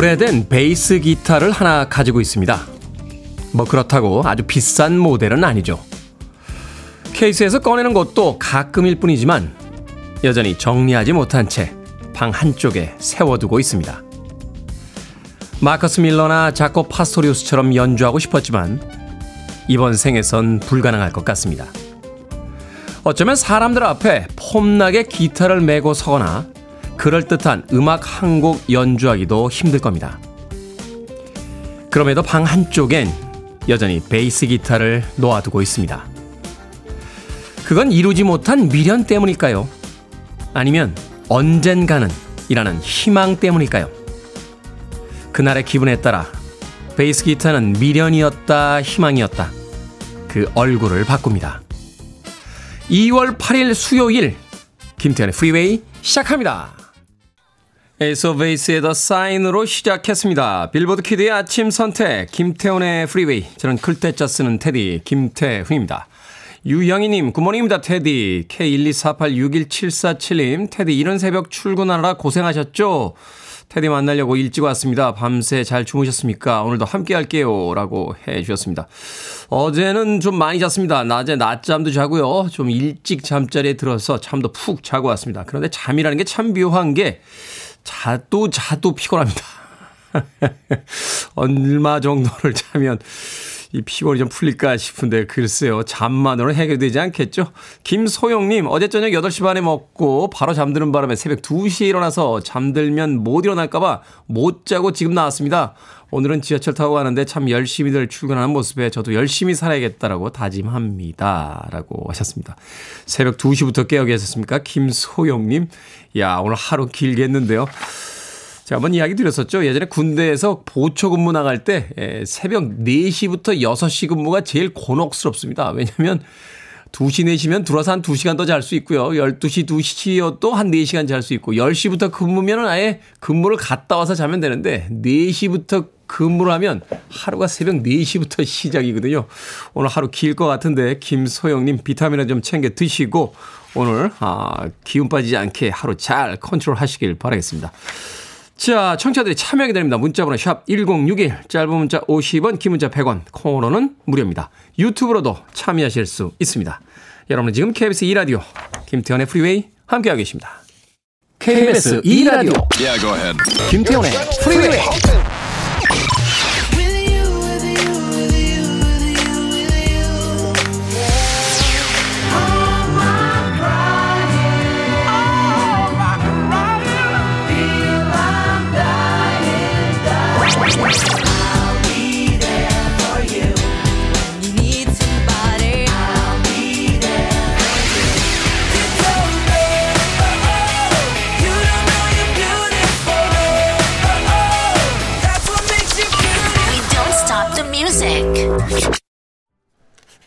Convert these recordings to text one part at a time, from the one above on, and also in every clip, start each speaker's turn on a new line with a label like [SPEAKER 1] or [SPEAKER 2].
[SPEAKER 1] 오래된 베이스 기타를 하나 가지고 있습니다. 뭐 그렇다고 아주 비싼 모델은 아니죠. 케이스에서 꺼내는 것도 가끔일 뿐이지만 여전히 정리하지 못한 채 방 한쪽에 세워두고 있습니다. 마커스 밀러나 자코 파스토리우스처럼 연주하고 싶었지만 이번 생에선 불가능할 것 같습니다. 어쩌면 사람들 앞에 폼나게 기타를 메고 서거나 그럴듯한 음악 한 곡 연주하기도 힘들 겁니다. 그럼에도 방 한쪽엔 여전히 베이스 기타를 놓아두고 있습니다. 그건 이루지 못한 미련 때문일까요? 아니면 언젠가는 이라는 희망 때문일까요? 그날의 기분에 따라 베이스 기타는 미련이었다, 희망이었다. 그 얼굴을 바꿉니다. 2월 8일 수요일 김태훈의 프리웨이 시작합니다. Ace of Base의 The Sign으로 시작했습니다. Billboard Kid의 아침 선택 김태훈의 프리웨이 저는 클 태 자 쓰는 테디 김태훈입니다. 유영희님 굿모닝입니다 테디 K124861747님 테디 이른 새벽 출근하느라 고생하셨죠? 테디 만나려고 일찍 왔습니다. 밤새 잘 주무셨습니까? 오늘도 함께 할게요. 라고 해 주셨습니다. 어제는 좀 많이 잤습니다. 낮에 낮잠도 자고요. 좀 일찍 잠자리에 들어서 잠도 푹 자고 왔습니다. 그런데 잠이라는 게 참 묘한 게 자도 자도 피곤합니다. 얼마 정도를 자면 이 피곤이 좀 풀릴까 싶은데 글쎄요. 잠만으로는 해결되지 않겠죠. 김소영님 어제 저녁 8시 반에 먹고 바로 잠드는 바람에 새벽 2시에 일어나서 잠들면 못 일어날까봐 못 자고 지금 나왔습니다. 오늘은 지하철 타고 가는데 참 열심히들 출근하는 모습에 저도 열심히 살아야겠다라고 다짐합니다. 라고 하셨습니다. 새벽 2시부터 깨어 계셨습니까? 김소영님. 야, 오늘 하루 길겠는데요. 제가 한번 이야기 드렸었죠. 예전에 군대에서 보초 근무 나갈 때 새벽 4시부터 6시 근무가 제일 곤혹스럽습니다. 왜냐하면 2시, 4시면 들어와서 한 2시간 더 잘 수 있고요. 12시, 2시여도 한 4시간 잘 수 있고 10시부터 근무면 아예 근무를 갔다 와서 자면 되는데 4시부터 근무를 하면 하루가 새벽 4시부터 시작이거든요. 오늘 하루 길 것 같은데 김소영님 비타민을 좀 챙겨 드시고 오늘 아, 기운 빠지지 않게 하루 잘 컨트롤 하시길 바라겠습니다. 자, 청취자들이 참여 기다립니다. 문자번호 샵 1061, 짧은 문자 50원, 긴 문자 100원, 콩으로는 무료입니다. 유튜브로도 참여하실 수 있습니다. 여러분은 지금 KBS 2라디오, 김태훈의 프리웨이 함께하고 계십니다. KBS 2라디오, yeah, 김태현의 프리웨이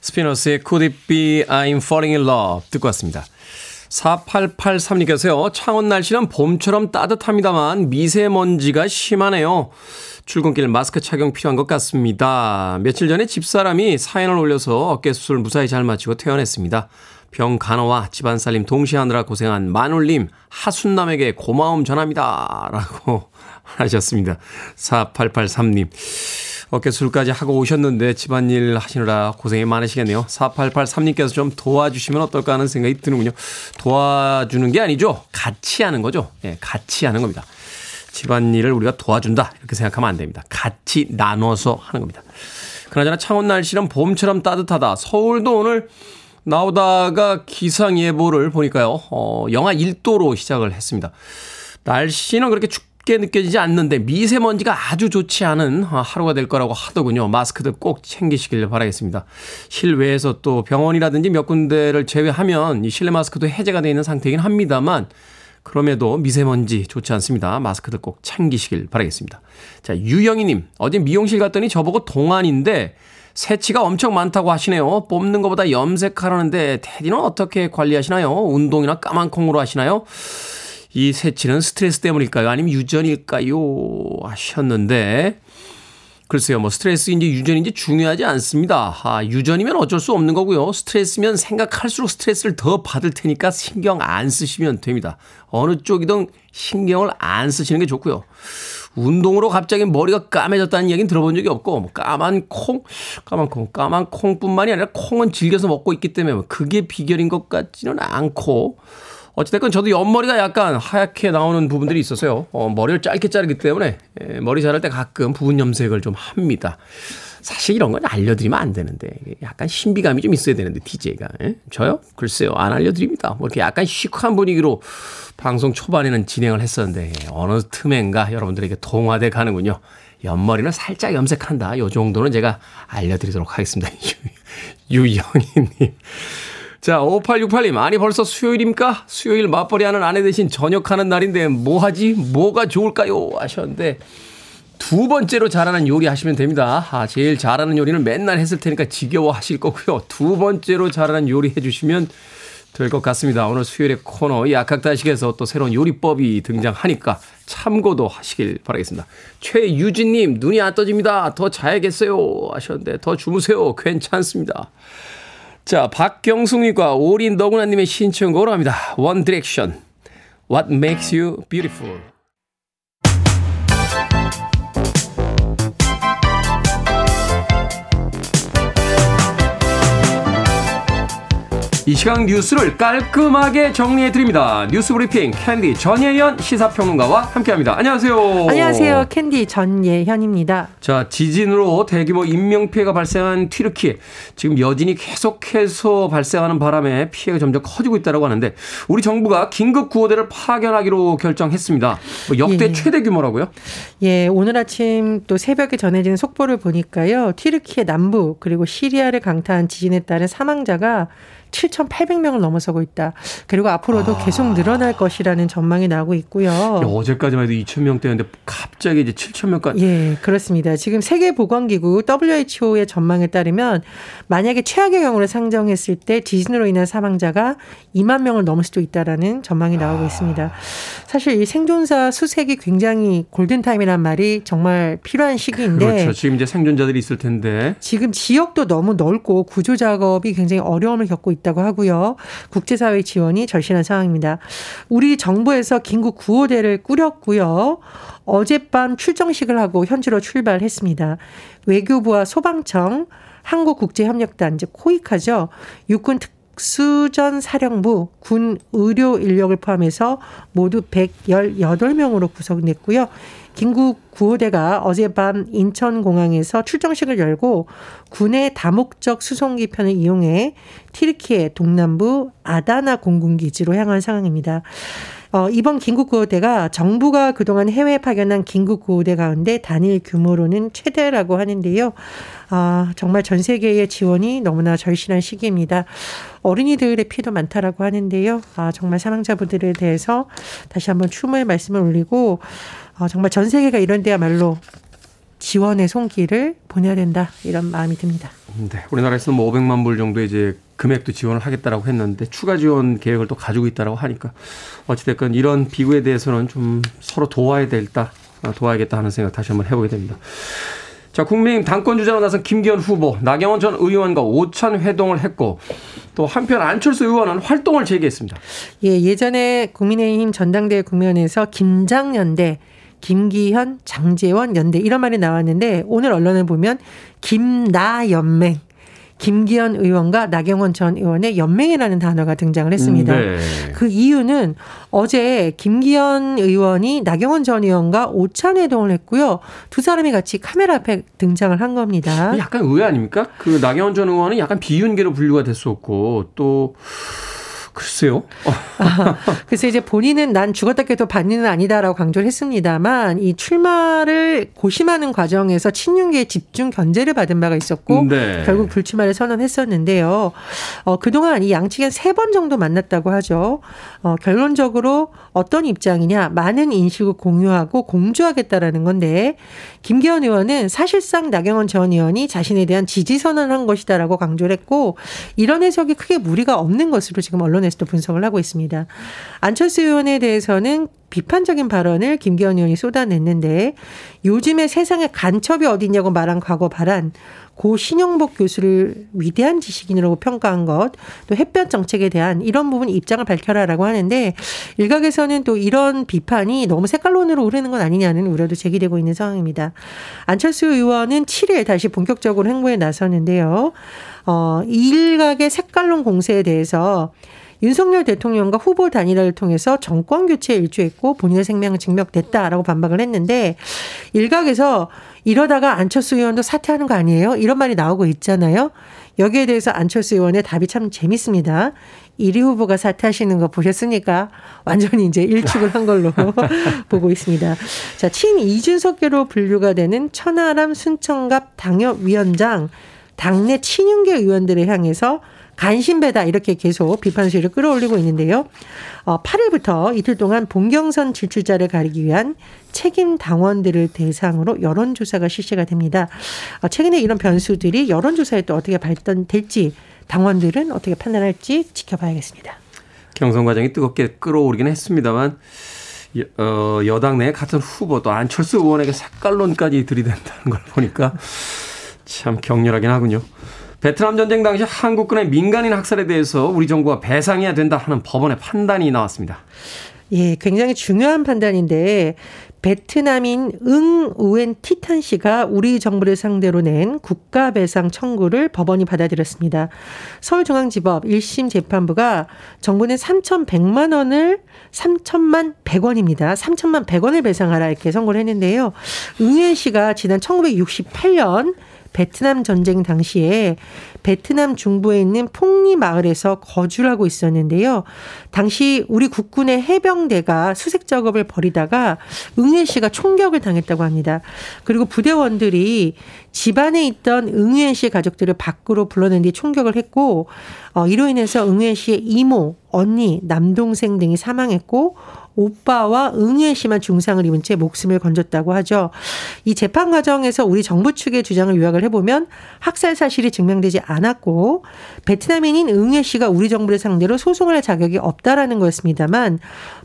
[SPEAKER 1] 스피너스의 Could It Be I'm Falling in Love 듣고 왔습니다. 4883님께서요. 창원 날씨는 봄처럼 따뜻합니다만 미세먼지가 심하네요. 출근길 마스크 착용 필요한 것 같습니다. 며칠 전에 집사람이 사연을 올려서 어깨 수술 무사히 잘 마치고 퇴원했습니다. 병 간호와 집안 살림 동시에 하느라 고생한 마눌님, 하순남에게 고마움 전합니다. 라고 하셨습니다. 4883님. 어깨 술까지 하고 오셨는데 집안일 하시느라 고생이 많으시겠네요. 4883님께서 좀 도와주시면 어떨까 하는 생각이 드는군요. 도와주는 게 아니죠. 같이 하는 거죠. 예, 같이 하는 겁니다. 집안일을 우리가 도와준다. 이렇게 생각하면 안 됩니다. 같이 나눠서 하는 겁니다. 그나저나 창원 날씨는 봄처럼 따뜻하다. 서울도 오늘 나오다가 기상예보를 보니까요. 어, 영하 1도로 시작을 했습니다. 날씨는 그렇게 춥 춥게 느껴지지 않는데 미세먼지가 아주 좋지 않은 하루가 될 거라고 하더군요. 마스크들 꼭 챙기시길 바라겠습니다. 실외에서 또 병원이라든지 몇 군데를 제외하면 이 실내 마스크도 해제가 되어 있는 상태이긴 합니다만 그럼에도 미세먼지 좋지 않습니다. 마스크들 꼭 챙기시길 바라겠습니다. 자, 유영희님, 어제 미용실 갔더니 저보고 동안인데 새치가 엄청 많다고 하시네요. 뽑는 것보다 염색하라는데 테디는 어떻게 관리하시나요? 운동이나 까만 콩으로 하시나요? 이 새치는 스트레스 때문일까요? 아니면 유전일까요? 하셨는데, 글쎄요, 뭐 스트레스인지 유전인지 중요하지 않습니다. 아, 유전이면 어쩔 수 없는 거고요. 스트레스면 생각할수록 스트레스를 더 받을 테니까 신경 안 쓰시면 됩니다. 어느 쪽이든 신경을 안 쓰시는 게 좋고요. 운동으로 갑자기 머리가 까매졌다는 이야기는 들어본 적이 없고 뭐 까만 콩, 까만 콩, 까만 콩뿐만이 아니라 콩은 즐겨서 먹고 있기 때문에 뭐 그게 비결인 것 같지는 않고 어찌됐건 저도 옆머리가 약간 하얗게 나오는 부분들이 있어서요. 어, 머리를 짧게 자르기 때문에 에, 머리 자를 때 가끔 부분 염색을 좀 합니다. 사실 이런 건 알려드리면 안 되는데 약간 신비감이 좀 있어야 되는데 DJ가 에? 저요? 글쎄요 안 알려드립니다. 뭐 이렇게 약간 시크한 분위기로 방송 초반에는 진행을 했었는데 어느 틈엔가 여러분들에게 동화돼 가는군요. 옆머리는 살짝 염색한다. 요 정도는 제가 알려드리도록 하겠습니다. 유영희님. 자, 5868님. 아니, 벌써 수요일입니까? 수요일 맞벌이 하는 아내 대신 저녁하는 날인데, 뭐 하지? 뭐가 좋을까요? 하셨는데, 두 번째로 잘하는 요리 하시면 됩니다. 아, 제일 잘하는 요리는 맨날 했을 테니까 지겨워 하실 거고요. 두 번째로 잘하는 요리 해주시면 될 것 같습니다. 오늘 수요일의 코너 약학다식에서 또 새로운 요리법이 등장하니까 참고도 하시길 바라겠습니다. 최유진님, 눈이 안 떠집니다. 더 자야겠어요. 하셨는데, 더 주무세요. 괜찮습니다. 자, 박경숙님과 오린 너구나님의 신청곡으로 합니다. One Direction. What makes you beautiful? 이 시간 뉴스를 깔끔하게 정리해 드립니다. 뉴스 브리핑 캔디 전예현 시사평론가와 함께합니다. 안녕하세요.
[SPEAKER 2] 안녕하세요. 캔디 전예현입니다.
[SPEAKER 1] 자 지진으로 대규모 인명 피해가 발생한 튀르키 지금 여진이 계속해서 발생하는 바람에 피해가 점점 커지고 있다고 하는데 우리 정부가 긴급 구호대를 파견하기로 결정했습니다. 뭐 역대 예. 최대 규모라고요?
[SPEAKER 2] 예, 오늘 아침 또 새벽에 전해진 속보를 보니까요. 튀르키의 남부 그리고 시리아를 강타한 지진에 따른 사망자가 7,800명을 넘어서고 있다. 그리고 앞으로도 아. 계속 늘어날 것이라는 전망이 나오고 있고요.
[SPEAKER 1] 어제까지만 해도 2,000명대였는데 갑자기 이제 7,000명까지.
[SPEAKER 2] 예, 그렇습니다. 지금 세계보건기구 WHO의 전망에 따르면 만약에 최악의 경우를 상정했을 때 지진으로 인한 사망자가 2만 명을 넘을 수도 있다라는 전망이 나오고 아. 있습니다. 사실 이 생존자 수색이 굉장히 골든타임이란 말이 정말 필요한 시기인데.
[SPEAKER 1] 그렇죠. 지금 이제 생존자들이 있을 텐데.
[SPEAKER 2] 지금 지역도 너무 넓고 구조 작업이 굉장히 어려움을 겪고 있다. 있다고 하고요. 국제사회 지원이 절실한 상황입니다. 우리 정부에서 긴급 구호대를 꾸렸고요. 어젯밤 출정식을 하고 현지로 출발했습니다. 외교부와 소방청, 한국국제협력단, 즉 코이카죠. 육군 특 수전 사령부, 군 의료 인력을 포함해서 모두 118명으로 구성됐고요. 긴급 구호대가 어젯밤 인천공항에서 출정식을 열고 군의 다목적 수송기 편을 이용해 티르키의 동남부 아다나 공군기지로 향한 상황입니다. 어, 이번 긴급구호대가 정부가 그동안 해외에 파견한 긴급구호대 가운데 단일 규모로는 최대라고 하는데요. 아, 정말 전 세계의 지원이 너무나 절실한 시기입니다. 어린이들의 피도 많다라고 하는데요. 아, 정말 사망자분들에 대해서 다시 한번 추모의 말씀을 올리고 어, 정말 전 세계가 이런 데야말로 지원의 손길을 보내야 된다 이런 마음이 듭니다.
[SPEAKER 1] 네, 우리나라에서는 뭐 500만 불 정도 이제 금액도 지원을 하겠다라고 했는데 추가 지원 계획을 또 가지고 있다라고 하니까 어찌됐건 이런 비구에 대해서는 좀 서로 도와야 될다 어, 도와야겠다 하는 생각 다시 한번 해보게 됩니다. 자, 국민의힘 당권 주자로 나선 김기현 후보, 나경원 전 의원과 오찬 회동을 했고 또 한편 안철수 의원은 활동을 재개했습니다.
[SPEAKER 2] 예, 예전에 국민의힘 전당대회 국면에서 김장연대 김기현, 장재원 연대 이런 말이 나왔는데 오늘 언론을 보면 김나 연맹 김기현 의원과 나경원 전 의원의 연맹이라는 단어가 등장을 했습니다. 네. 그 이유는 어제 김기현 의원이 나경원 전 의원과 오찬 회동을 했고요. 두 사람이 같이 카메라 앞에 등장을 한 겁니다.
[SPEAKER 1] 약간 의외 아닙니까? 그 나경원 전 의원은 약간 비윤계로 분류가 됐었고 또 글쎄요.
[SPEAKER 2] 아, 그래서 이제 본인은 난 죽었다 깨도 반인은 아니다라고 강조를 했습니다만 이 출마를 고심하는 과정에서 친윤계의 집중 견제를 받은 바가 있었고 네. 결국 불출마를 선언했었는데요. 어, 그동안 이 양측엔 세번 정도 만났다고 하죠. 어, 결론적으로 어떤 입장이냐 많은 인식을 공유하고 공조하겠다라는 건데 김기현 의원은 사실상 나경원 전 의원이 자신에 대한 지지 선언을 한 것이다라고 강조를 했고 이런 해석이 크게 무리가 없는 것으로 지금 언론 언론에서도 분석을 하고 있습니다. 안철수 의원에 대해서는 비판적인 발언을 김기현 의원이 쏟아냈는데 요즘에 세상에 간첩이 어디냐고 말한 과거 발언 고 신영복 교수를 위대한 지식인이라고 평가한 것, 또 햇볕 정책에 대한 이런 부분 입장을 밝혀라라고 하는데 일각에서는 또 이런 비판이 너무 색깔론으로 오르는 건 아니냐는 우려도 제기되고 있는 상황입니다. 안철수 의원은 7일 다시 본격적으로 행보에 나섰는데요. 어, 일각의 색깔론 공세에 대해서 윤석열 대통령과 후보 단일화를 통해서 정권 교체에 일조했고 본인의 생명은 증명됐다라고 반박을 했는데 일각에서 이러다가 안철수 의원도 사퇴하는 거 아니에요? 이런 말이 나오고 있잖아요. 여기에 대해서 안철수 의원의 답이 참 재밌습니다. 1위 후보가 사퇴하시는 거 보셨습니까? 완전히 이제 일축을 한 걸로 보고 있습니다. 자, 친 이준석계로 분류가 되는 천하람 순천갑 당협위원장 당내 친윤계 의원들을 향해서 간신배다 이렇게 계속 비판 수위를 끌어올리고 있는데요. 어, 8일부터 이틀 동안 본경선 질출자를 가리기 위한 책임 당원들을 대상으로 여론조사가 실시가 됩니다. 어, 최근에 이런 변수들이 여론조사에 또 어떻게 발전될지 당원들은 어떻게 판단할지 지켜봐야겠습니다.
[SPEAKER 1] 경선 과정이 뜨겁게 끌어오르긴 했습니다만 어, 여당 내 같은 후보 또 안철수 의원에게 색깔론까지 들이댄다는 걸 보니까 참 격렬하긴 하군요. 베트남 전쟁 당시 한국군의 민간인 학살에 대해서 우리 정부가 배상해야 된다 하는 법원의 판단이 나왔습니다.
[SPEAKER 2] 예, 굉장히 중요한 판단인데 베트남인 응 우엔 티탄 씨가 우리 정부를 상대로 낸 국가 배상 청구를 법원이 받아들였습니다. 서울중앙지법 1심 재판부가 정부는 3,100만 원을 3천만 100원입니다. 3천만 100원을 배상하라 이렇게 선고를 했는데요. 응우엔 씨가 지난 1968년 베트남 전쟁 당시에 베트남 중부에 있는 폭리 마을에서 거주를 하고 있었는데요. 당시 우리 국군의 해병대가 수색 작업을 벌이다가 응애 씨가 총격을 당했다고 합니다. 그리고 부대원들이 집안에 있던 응우엔 씨의 가족들을 밖으로 불러낸 뒤 총격을 했고 어, 이로 인해서 응우엔 씨의 이모, 언니, 남동생 등이 사망했고 오빠와 응애 씨만 중상을 입은 채 목숨을 건졌다고 하죠. 이 재판 과정에서 우리 정부 측의 주장을 요약을 해보면 학살 사실이 증명되지 않았고 베트남인인 응애 씨가 우리 정부를 상대로 소송을 할 자격이 없다라는 거였습니다만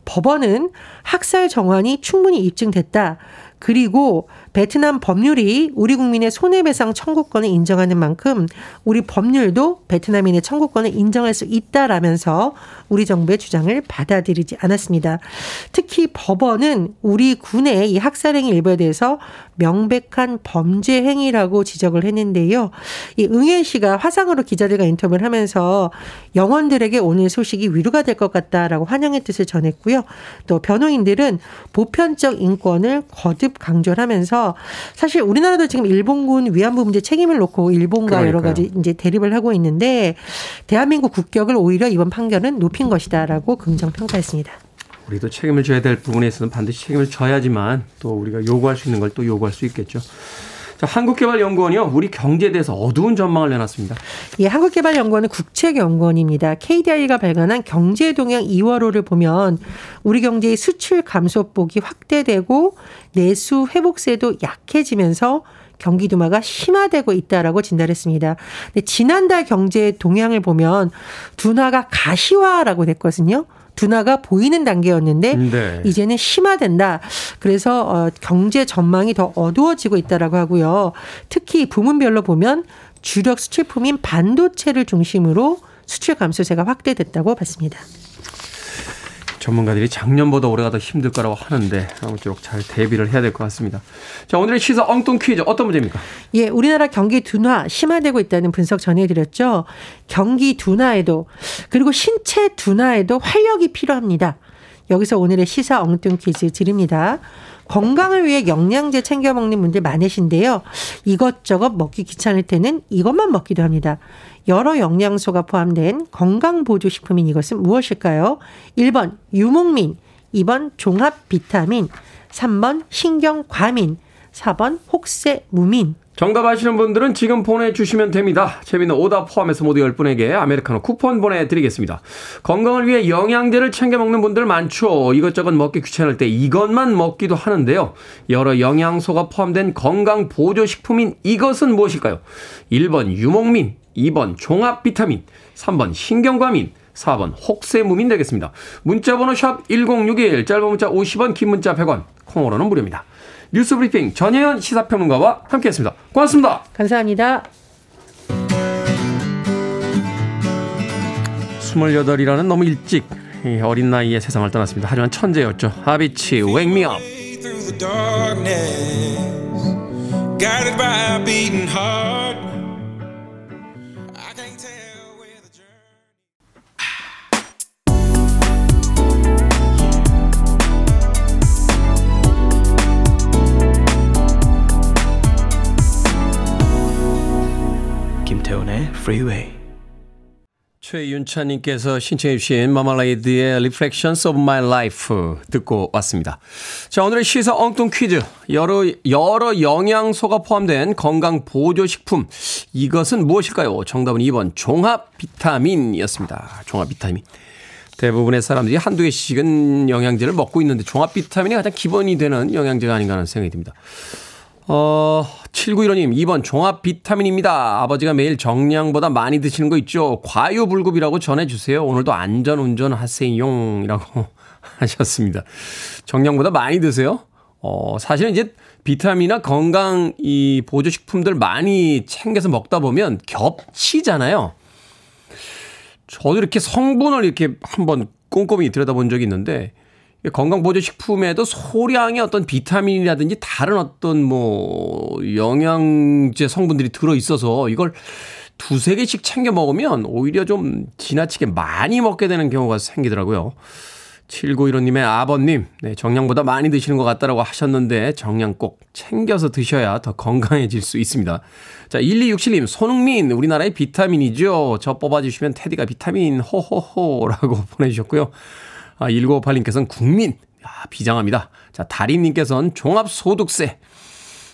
[SPEAKER 2] 법원은 학살 정황이 충분히 입증됐다. 그리고 베트남 법률이 우리 국민의 손해배상 청구권을 인정하는 만큼 우리 법률도 베트남인의 청구권을 인정할 수 있다라면서 우리 정부의 주장을 받아들이지 않았습니다. 특히 법원은 우리 군의 이 학살행위 일부에 대해서 명백한 범죄 행위라고 지적을 했는데요. 이 응애 씨가 화상으로 기자들과 인터뷰를 하면서 영혼들에게 오늘 소식이 위로가 될 것 같다라고 환영의 뜻을 전했고요. 또 변호인들은 보편적 인권을 거듭 강조를 하면서 사실 우리나라도 지금 일본군 위안부 문제 책임을 놓고 일본과 그러니까요. 여러 가지 이제 대립을 하고 있는데 대한민국 국격을 오히려 이번 판결은 높인 것이다라고 긍정 평가했습니다.
[SPEAKER 1] 우리도 책임을 져야 될 부분에 있어서는 반드시 책임을 져야지만 또 우리가 요구할 수 있는 걸 또 요구할 수 있겠죠. 자, 한국개발연구원이요. 우리 경제에 대해서 어두운 전망을 내놨습니다.
[SPEAKER 2] 예, 한국개발연구원은 국책연구원입니다. KDI가 발간한 경제 동향 2월호를 보면 우리 경제의 수출 감소폭이 확대되고 내수 회복세도 약해지면서 경기 둔화가 심화되고 있다라고 진단했습니다. 근데 지난달 경제 동향을 보면 둔화가 가시화라고 됐거든요. 둔화가 보이는 단계였는데 네. 이제는 심화된다. 그래서 어, 경제 전망이 더 어두워지고 있다라고 하고요. 특히 부문별로 보면 주력 수출품인 반도체를 중심으로 수출 감소세가 확대됐다고 봤습니다.
[SPEAKER 1] 전문가들이 작년보다 올해가 더 힘들 거라고 하는데 아무쪼록 잘 대비를 해야 될 것 같습니다. 자, 오늘의 시사 엉뚱 퀴즈 어떤 문제입니까?
[SPEAKER 2] 예, 우리나라 경기 둔화 심화되고 있다는 분석 전해드렸죠. 경기 둔화에도 그리고 신체 둔화에도 활력이 필요합니다. 여기서 오늘의 시사 엉뚱 퀴즈 드립니다. 건강을 위해 영양제 챙겨 먹는 분들 많으신데요. 이것저것 먹기 귀찮을 때는 이것만 먹기도 합니다. 여러 영양소가 포함된 건강보조식품인 이것은 무엇일까요? 1번 유목민, 2번 종합 비타민, 3번 신경과민, 4번 혹세무민.
[SPEAKER 1] 정답 아시는 분들은 지금 보내주시면 됩니다. 재미있는 오답 포함해서 모두 10분에게 아메리카노 쿠폰 보내드리겠습니다. 건강을 위해 영양제를 챙겨 먹는 분들 많죠. 이것저것 먹기 귀찮을 때 이것만 먹기도 하는데요. 여러 영양소가 포함된 건강 보조식품인 이것은 무엇일까요? 1번 유목민, 2번 종합 비타민, 3번 신경과민, 4번 혹세무민 되겠습니다. 문자번호 샵 1061, 짧은 문자 50원, 긴 문자 100원, 콩으로는 무료입니다. 뉴스 브리핑 전혜연 시사평론가와 함께했습니다. 고맙습니다.
[SPEAKER 2] 감사합니다.
[SPEAKER 1] 28이라는 너무 일찍 어린 나이에 세상을 떠났습니다. 하지만 천재였죠. 아비치, Wake Me Up. Freeway. 최윤찬님께서 신청해 주신 마말라이드의 Reflections of My Life 듣고 왔습니다. 자, 오늘의 시사 엉뚱 퀴즈. 여러, 여러 영양소가 포함된 건강 보조 식품. 이것은 무엇일까요? 정답은 2번 종합 비타민이었습니다. 종합 비타민. 대부분의 사람들이 한두 개씩은 영양제를 먹고 있는데 종합 비타민이 가장 기본이 되는 영양제가 아닌가 하는 생각이 듭니다. 어, 7915님, 2번 종합 비타민입니다. 아버지가 매일 정량보다 많이 드시는 거 있죠? 과유불급이라고 전해주세요. 오늘도 안전 운전하세요. 이라고 하셨습니다. 정량보다 많이 드세요? 어, 사실은 이제 비타민이나 건강 이 보조식품들 많이 챙겨서 먹다 보면 겹치잖아요. 저도 이렇게 성분을 이렇게 한번 꼼꼼히 들여다본 적이 있는데 건강보조식품에도 소량의 어떤 비타민이라든지 다른 어떤 뭐 영양제 성분들이 들어 있어서 이걸 두세 개씩 챙겨 먹으면 오히려 좀 지나치게 많이 먹게 되는 경우가 생기더라고요. 7915님의 아버님, 네, 정량보다 많이 드시는 것 같다라고 하셨는데 정량 꼭 챙겨서 드셔야 더 건강해질 수 있습니다. 자, 1267님, 손흥민, 우리나라의 비타민이죠. 저 뽑아주시면 테디가 비타민, 호호호라고 보내주셨고요. 아, 1958님께서는 국민. 야, 비장합니다. 자, 다리님께서는 종합소득세.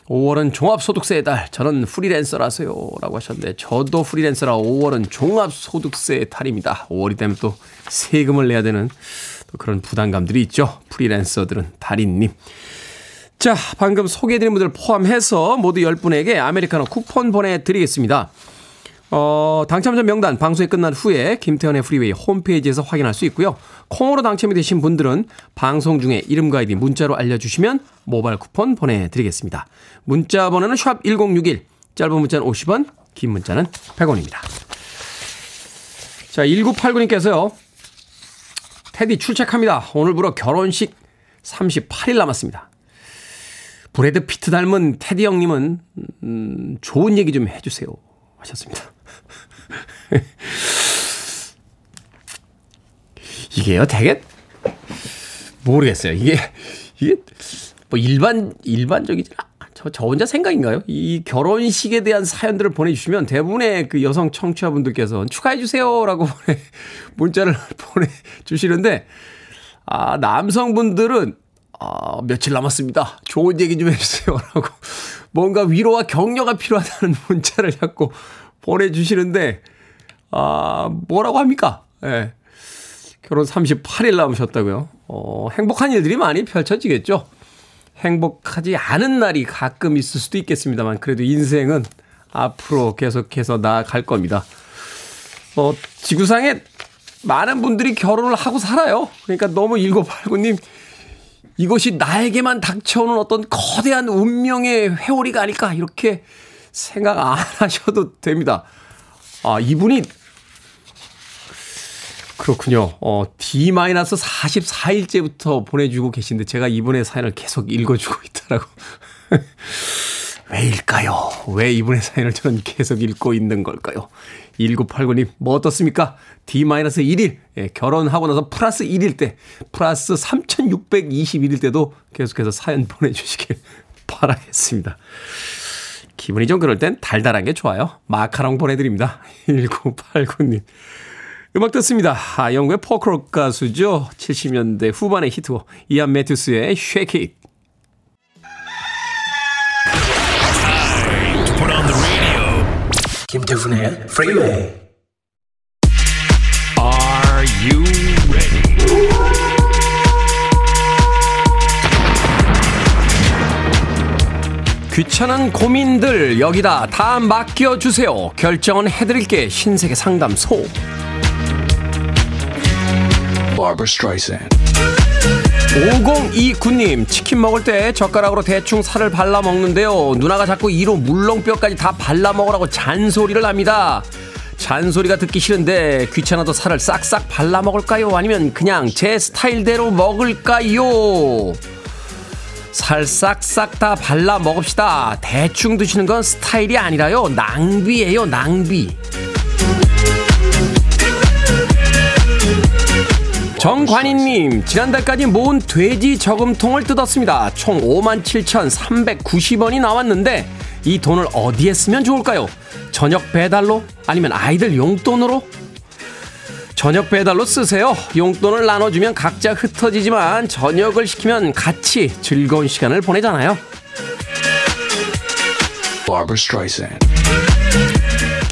[SPEAKER 1] 5월은 종합소득세의 달. 저는 프리랜서라서요. 라고 하셨는데, 저도 프리랜서라 5월은 종합소득세의 달입니다. 5월이 되면 또 세금을 내야 되는 또 그런 부담감들이 있죠. 프리랜서들은 달인님. 자, 방금 소개해드린 분들 포함해서 모두 10분에게 아메리카노 쿠폰 보내드리겠습니다. 어, 당첨자 명단 방송이 끝난 후에 김태훈의 프리웨이 홈페이지에서 확인할 수 있고요. 콩으로 당첨이 되신 분들은 방송 중에 이름과 아이디 문자로 알려주시면 모바일 쿠폰 보내드리겠습니다. 문자 번호는 샵 1061, 짧은 문자는 50원, 긴 문자는 100원입니다. 자, 1989님께서요. 테디 출첵합니다. 오늘부로 결혼식 38일 남았습니다. 브래드 피트 닮은 테디 형님은 음, 좋은 얘기 좀 해주세요 하셨습니다. 이게요, 되게 모르겠어요. 이게 이게 뭐 일반 일반적이지 저, 저 혼자 생각인가요? 이 결혼식에 대한 사연들을 보내주시면 대부분의 그 여성 청취자분들께서 축하해주세요라고 보내, 문자를 보내주시는데, 아, 남성분들은, 아, 며칠 남았습니다. 좋은 얘기 좀 해주세요라고 뭔가 위로와 격려가 필요하다는 문자를 자꾸 보내주시는데, 아, 뭐라고 합니까? 예. 네. 결혼 38일 남으셨다고요? 어, 행복한 일들이 많이 펼쳐지겠죠? 행복하지 않은 날이 가끔 있을 수도 있겠습니다만, 그래도 인생은 앞으로 계속해서 나아갈 겁니다. 어, 지구상에 많은 분들이 결혼을 하고 살아요. 그러니까 너무 1989님, 이것이 나에게만 닥쳐오는 어떤 거대한 운명의 회오리가 아닐까, 이렇게 생각 안 하셔도 됩니다. 아, 이분이 그렇군요. 어, D-44일째부터 보내주고 계신데 제가 이분의 사연을 계속 읽어주고 있다라고. 왜일까요? 왜 이분의 사연을 저는 계속 읽고 있는 걸까요? 1989님, 뭐 어떻습니까? D-1일, 예, 결혼하고 나서 플러스 1일 때, 플러스 3621일 때도 계속해서 사연 보내주시길 바라겠습니다. 기분이 좀 그럴 땐 달달한 게 좋아요. 마카롱 보내드립니다. 1989님. 음악 듣습니다. 아, 영국의 포크록 가수죠. 70년대 후반의 히트곡 이안 매튜스의 Shake It. 김태훈의 Freeway. Are you ready? 귀찮은 고민들 여기다 다 맡겨주세요. 결정은 해드릴게 신세계 상담소. Barbara Streisand. 5029님, 치킨 먹을 때 젓가락으로 대충 살을 발라 먹는데요. 누나가 자꾸 이로 물렁뼈까지 다 발라 먹으라고 잔소리를 합니다. 잔소리가 듣기 싫은데 귀찮아도 살을 싹싹 발라 먹을까요? 아니면 그냥 제 스타일대로 먹을까요? 살 싹싹 다 발라 먹읍시다. 대충 드시는 건 스타일이 아니라요. 낭비예요, 낭비. 정관희님, 지난달까지 모은 돼지 저금통을 뜯었습니다. 총 57,390원이 나왔는데, 이 돈을 어디에 쓰면 좋을까요? 저녁 배달로? 아니면 아이들 용돈으로? 저녁 배달로 쓰세요. 용돈을 나눠주면 각자 흩어지지만 저녁을 시키면 같이 즐거운 시간을 보내잖아요.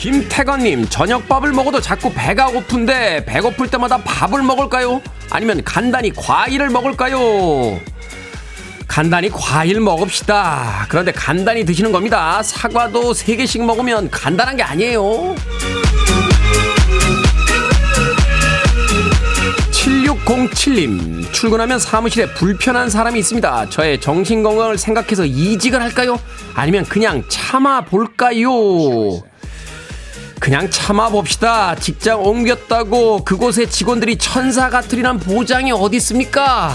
[SPEAKER 1] 김태건님, 저녁밥을 먹어도 자꾸 배가 고픈데 배고플 때마다 밥을 먹을까요? 아니면 간단히 과일을 먹을까요? 간단히 과일 먹읍시다. 그런데 간단히 드시는 겁니다. 사과도 3개씩 먹으면 간단한 게 아니에요. 7607님, 출근하면 사무실에 불편한 사람이 있습니다. 저의 정신건강을 생각해서 이직을 할까요? 아니면 그냥 참아볼까요? 그냥 참아봅시다. 직장 옮겼다고 그곳의 직원들이 천사 같으리란 보장이 어디 있습니까?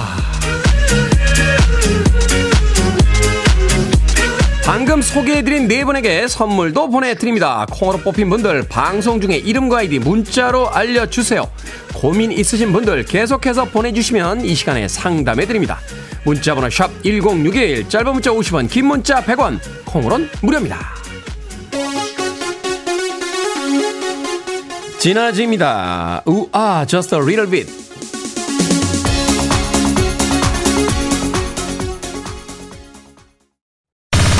[SPEAKER 1] 방금 소개해드린 네 분에게 선물도 보내드립니다. 콩으로 뽑힌 분들 방송 중에 이름과 아이디 문자로 알려주세요. 고민 있으신 분들 계속해서 보내주시면 이 시간에 상담해드립니다. 문자번호 샵 1061 짧은 문자 50원 긴 문자 100원 콩으로는 무료입니다. 진아지입니다. 우아 just a little bit.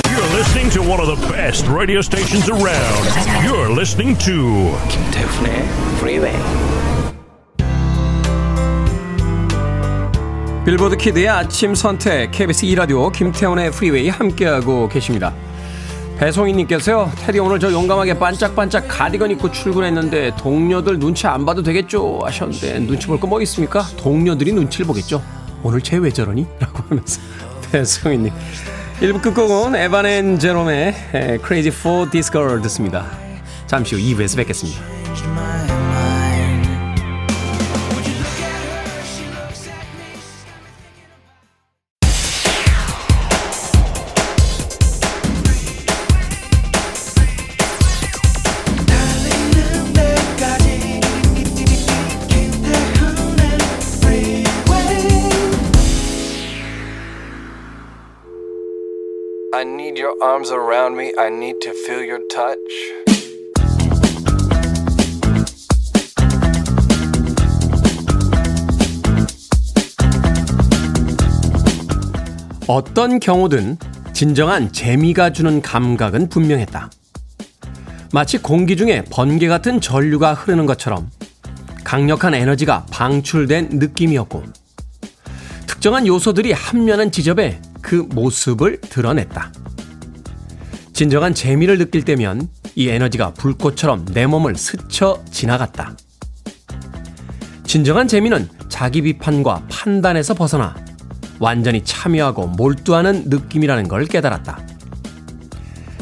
[SPEAKER 3] You're listening to one of the best radio stations around. You're listening to
[SPEAKER 4] 김태훈의 Freeway.
[SPEAKER 1] Billboard Kid의 아침 선택 KBS 2 라디오 김태훈의 프리웨이 함께하고 계십니다. 배송이님께서요. 테디 오늘 저 용감하게 반짝반짝 가디건 입고 출근했는데 동료들 눈치 안 봐도 되겠죠 하셨는데 눈치 볼 거 뭐 있습니까? 동료들이 눈치를 보겠죠. 오늘 쟤 왜 저러니? 라고 하면서 배송이님 1부 끝곡은 Evan and Jaron의 Crazy for This Girl 듣습니다. 잠시 후 2부에서 뵙겠습니다.
[SPEAKER 5] Arms around me. I need to feel your touch.
[SPEAKER 1] 어떤 경우든 진정한 재미가 주는 감각은 분명했다. 마치 공기 중에 번개 같은 전류가 흐르는 것처럼 강력한 에너지가 방출된 느낌이었고 특정한 요소들이 함려는 지점에 그 모습을 드러냈다. 진정한 재미를 느낄 때면 이 에너지가 불꽃처럼 내 몸을 스쳐 지나갔다. 진정한 재미는 자기 비판과 판단에서 벗어나 완전히 참여하고 몰두하는 느낌이라는 걸 깨달았다.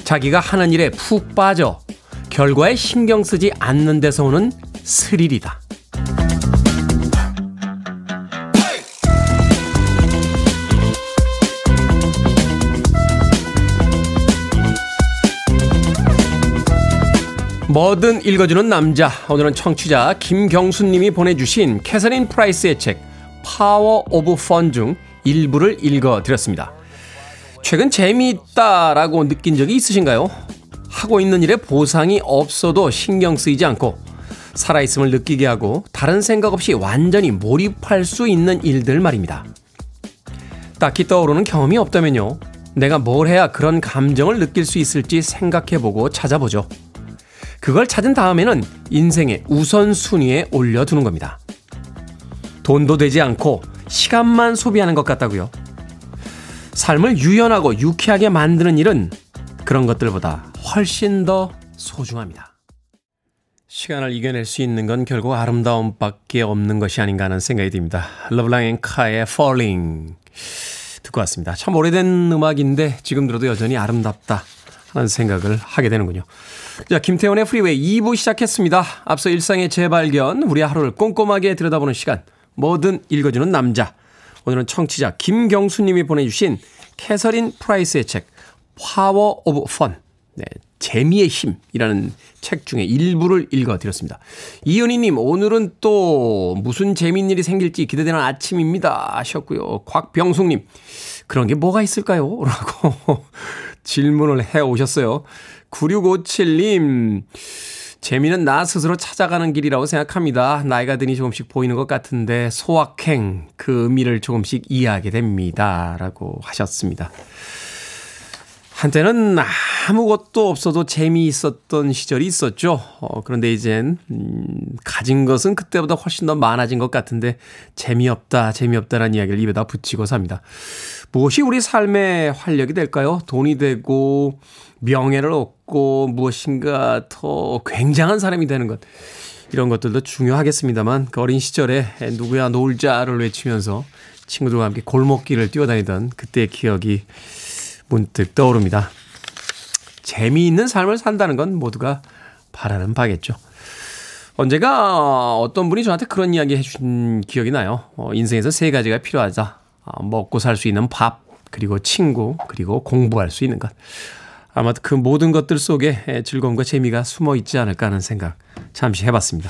[SPEAKER 1] 자기가 하는 일에 푹 빠져 결과에 신경 쓰지 않는 데서 오는 스릴이다. 뭐든 읽어주는 남자. 오늘은 청취자 김경수님이 보내주신 캐서린 프라이스의 책 Power of Fun 중 일부를 읽어드렸습니다. 최근 재미있다라고 느낀 적이 있으신가요? 하고 있는 일에 보상이 없어도 신경 쓰이지 않고 살아있음을 느끼게 하고 다른 생각 없이 완전히 몰입할 수 있는 일들 말입니다. 딱히 떠오르는 경험이 없다면요. 내가 뭘 해야 그런 감정을 느낄 수 있을지 생각해보고 찾아보죠. 그걸 찾은 다음에는 인생의 우선순위에 올려두는 겁니다. 돈도 되지 않고 시간만 소비하는 것 같다고요. 삶을 유연하고 유쾌하게 만드는 일은 그런 것들보다 훨씬 더 소중합니다. 시간을 이겨낼 수 있는 건 결국 아름다움밖에 없는 것이 아닌가 하는 생각이 듭니다. LeBlanc and Carr의 Falling 듣고 왔습니다. 참 오래된 음악인데 지금 들어도 여전히 아름답다 하는 생각을 하게 되는군요. 자, 김태훈의 프리웨이 2부 시작했습니다. 앞서 일상의 재발견, 우리 하루를 꼼꼼하게 들여다보는 시간, 뭐든 읽어주는 남자. 오늘은 청취자 김경수님이 보내주신 캐서린 프라이스의 책, Power of Fun. 네, 재미의 힘이라는 책 중에 일부를 읽어드렸습니다. 이은희님, 오늘은 또 무슨 재미있는 일이 생길지 기대되는 아침입니다. 하셨고요. 곽병숙님, 그런 게 뭐가 있을까요? 라고 질문을 해 오셨어요. 9657님, 재미는 나 스스로 찾아가는 길이라고 생각합니다. 나이가 드니 조금씩 보이는 것 같은데 소확행, 그 의미를 조금씩 이해하게 됩니다. 라고 하셨습니다. 한때는 아무것도 없어도 재미있었던 시절이 있었죠. 어, 그런데 이젠, 음, 가진 것은 그때보다 훨씬 더 많아진 것 같은데, 재미없다, 재미없다라는 이야기를 입에다 붙이고 삽니다. 무엇이 우리 삶의 활력이 될까요? 돈이 되고, 명예를 얻고, 무엇인가 더 굉장한 사람이 되는 것. 이런 것들도 중요하겠습니다만, 그 어린 시절에 누구야 놀자를 외치면서 친구들과 함께 골목길을 뛰어다니던 그때의 기억이 문득 떠오릅니다. 재미있는 삶을 산다는 건 모두가 바라는 바겠죠. 언제가 어떤 분이 저한테 그런 이야기 해주신 기억이 나요. 어, 인생에서 세 가지가 필요하다. 어, 먹고 살 수 있는 밥, 그리고 친구, 그리고 공부할 수 있는 것. 아마 그 모든 것들 속에 즐거움과 재미가 숨어 있지 않을까 하는 생각 잠시 해봤습니다.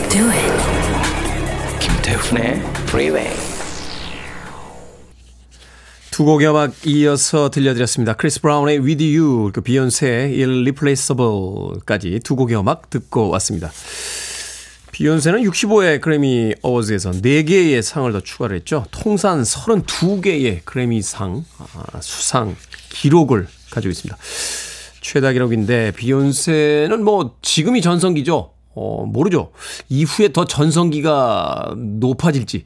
[SPEAKER 6] Let's do it.
[SPEAKER 4] 김태훈의 Freeway.
[SPEAKER 1] 두 곡의 음악 이어서 들려드렸습니다. 크리스 브라운의 With You, 그 비욘세의 Irreplaceable까지 두 곡의 음악 듣고 왔습니다. 비욘세는 65회 그래미 어워즈에서 4개의 상을 더 추가를 했죠. 통산 32개의 그래미상 아, 수상 기록을 가지고 있습니다. 최다 기록인데 비욘세는 뭐 지금이 전성기죠. 어, 모르죠. 이후에 더 전성기가 높아질지.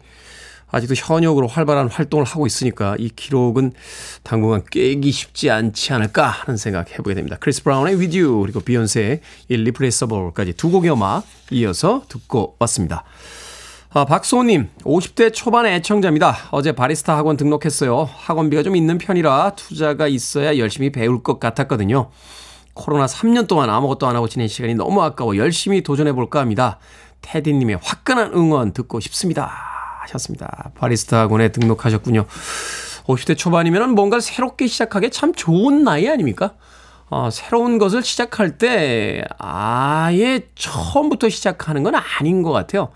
[SPEAKER 1] 아직도 현역으로 활발한 활동을 하고 있으니까 이 기록은 당분간 깨기 쉽지 않지 않을까 하는 생각 해보게 됩니다. 크리스 브라운의 With You 그리고 비욘세의 Irreplaceable까지 두 곡의 음악 이어서 듣고 왔습니다. 아, 박소님, 50대 초반의 애청자입니다. 어제 바리스타 학원 등록했어요. 학원비가 좀 있는 편이라 투자가 있어야 열심히 배울 것 같았거든요. 코로나 3년 동안 아무것도 안 하고 지낸 시간이 너무 아까워 열심히 도전해볼까 합니다. 테디님의 화끈한 응원 듣고 싶습니다. 하셨습니다. 바리스타 학원에 등록하셨군요. 50대 초반이면 뭔가를 새롭게 시작하기 참 좋은 나이 아닙니까? 어, 새로운 것을 시작할 때 아예 처음부터 시작하는 건 아닌 것 같아요.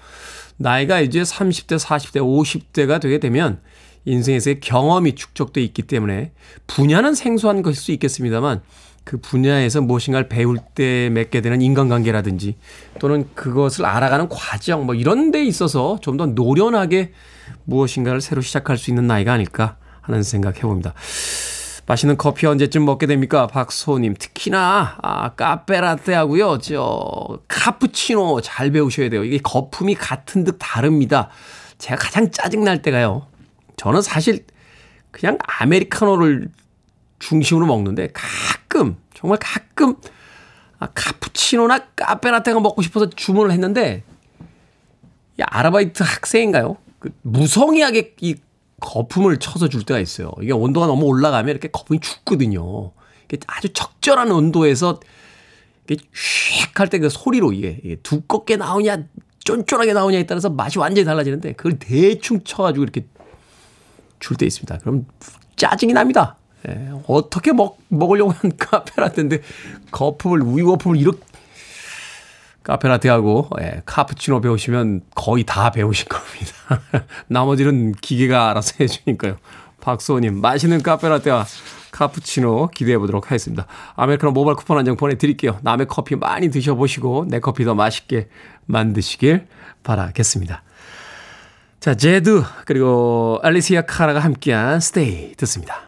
[SPEAKER 1] 나이가 이제 30대, 40대, 50대가 되게 되면 인생에서의 경험이 축적돼 있기 때문에 분야는 생소한 것일 수 있겠습니다만 그 분야에서 무엇인가를 배울 때 맺게 되는 인간관계라든지 또는 그것을 알아가는 과정 뭐 이런 데 있어서 좀 더 노련하게 무엇인가를 새로 시작할 수 있는 나이가 아닐까 하는 생각 해봅니다. 맛있는 커피 언제쯤 먹게 됩니까? 박소님. 특히나, 아, 카페라떼 하고요. 저, 카푸치노 잘 배우셔야 돼요. 이게 거품이 같은 듯 다릅니다. 제가 가장 짜증날 때가요. 저는 사실 그냥 아메리카노를 중심으로 먹는데 가끔, 정말 가끔, 아, 카푸치노나 카페라떼가 먹고 싶어서 주문을 했는데, 이 아르바이트 학생인가요? 그 무성의하게 이 거품을 쳐서 줄 때가 있어요. 이게 온도가 너무 올라가면 이렇게 거품이 죽거든요. 이게 아주 적절한 온도에서 이게 휙할 때 그 소리로 이게, 이게 두껍게 나오냐, 쫀쫀하게 나오냐에 따라서 맛이 완전히 달라지는데 그걸 대충 쳐가지고 이렇게 줄 때 있습니다. 그럼 짜증이 납니다. 예, 어떻게 먹, 먹으려고 한 카페라떼인데 거품을, 우유 거품을 이렇게 카페라테하고 예, 카푸치노 배우시면 거의 다 배우신 겁니다. 나머지는 기계가 알아서 해주니까요. 박소님 맛있는 카페라테와 카푸치노 기대해 보도록 하겠습니다. 아메리카노 모바일 쿠폰 한 장 보내드릴게요. 남의 커피 많이 드셔보시고 내 커피 더 맛있게 만드시길 바라겠습니다. 자, 제드 그리고 알리시아 카라가 함께한 스테이 듣습니다.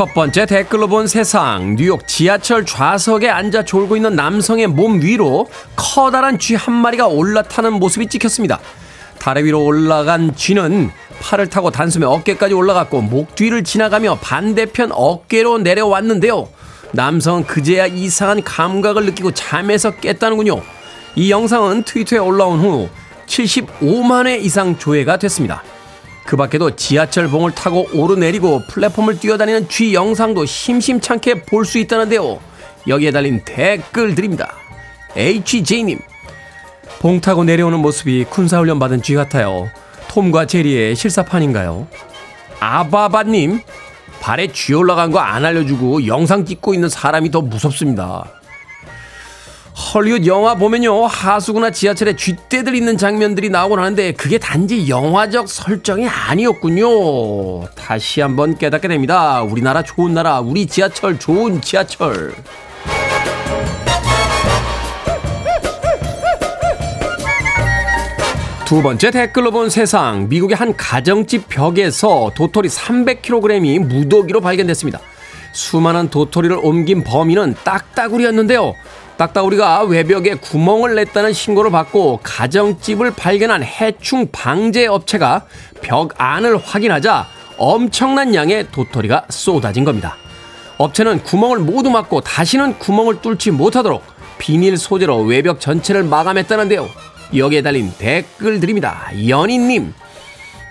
[SPEAKER 1] 첫 번째 댓글로 본 세상. 뉴욕 지하철 좌석에 앉아 졸고 있는 남성의 몸 위로 커다란 쥐 한 마리가 올라타는 모습이 찍혔습니다. 다리 위로 올라간 쥐는 팔을 타고 단숨에 어깨까지 올라갔고 목 뒤를 지나가며 반대편 어깨로 내려왔는데요. 남성은 그제야 이상한 감각을 느끼고 잠에서 깼다는군요. 이 영상은 트위터에 올라온 후 75만 회 이상 조회가 됐습니다. 그 밖에도 지하철 봉을 타고 오르내리고 플랫폼을 뛰어다니는 쥐 영상도 심심찮게 볼 수 있다는데요. 여기에 달린 댓글들입니다. HJ님, 봉 타고 내려오는 모습이 군사훈련 받은 쥐 같아요. 톰과 제리의 실사판인가요? 아바바님, 발에 쥐 올라간 거 안 알려주고 영상 찍고 있는 사람이 더 무섭습니다. 헐리우드 영화 보면요 하수구나 지하철에 쥐떼들 있는 장면들이 나오곤 하는데 그게 단지 영화적 설정이 아니었군요. 다시 한번 깨닫게 됩니다. 우리나라 좋은 나라, 우리 지하철 좋은 지하철. 두 번째 댓글로 본 세상. 미국의 한 가정집 벽에서 도토리 300kg이 무더기로 발견됐습니다. 수많은 도토리를 옮긴 범인은 딱따구리였는데요. 딱따구리가 외벽에 구멍을 냈다는 신고를 받고 가정집을 발견한 해충 방제 업체가 벽 안을 확인하자 엄청난 양의 도토리가 쏟아진 겁니다. 업체는 구멍을 모두 막고 다시는 구멍을 뚫지 못하도록 비닐 소재로 외벽 전체를 마감했다는데요. 여기에 달린 댓글들입니다. 연인님,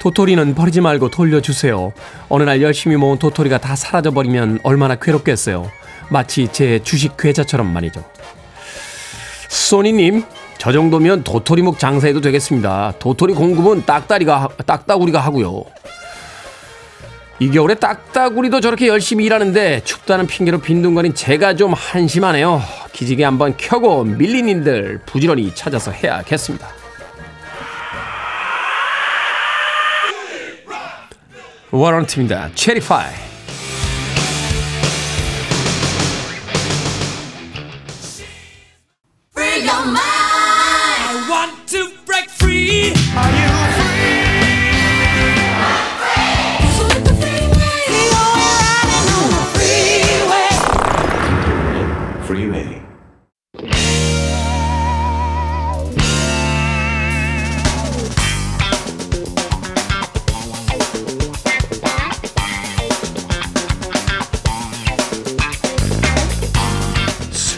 [SPEAKER 1] 도토리는 버리지 말고 돌려주세요. 어느 날 열심히 모은 도토리가 다 사라져버리면 얼마나 괴롭겠어요. 마치 제 주식 계좌처럼 말이죠. 소니님, 저 정도면 도토리묵 장사해도 되겠습니다. 도토리 공급은 딱다리가, 딱따구리가 하고요. 이 겨울에 딱따구리도 저렇게 열심히 일하는데 춥다는 핑계로 빈둥거린 제가 좀 한심하네요. 기지개 한번 켜고 밀리님들 부지런히 찾아서 해야겠습니다. 워런트입니다. 체리파이.
[SPEAKER 6] come to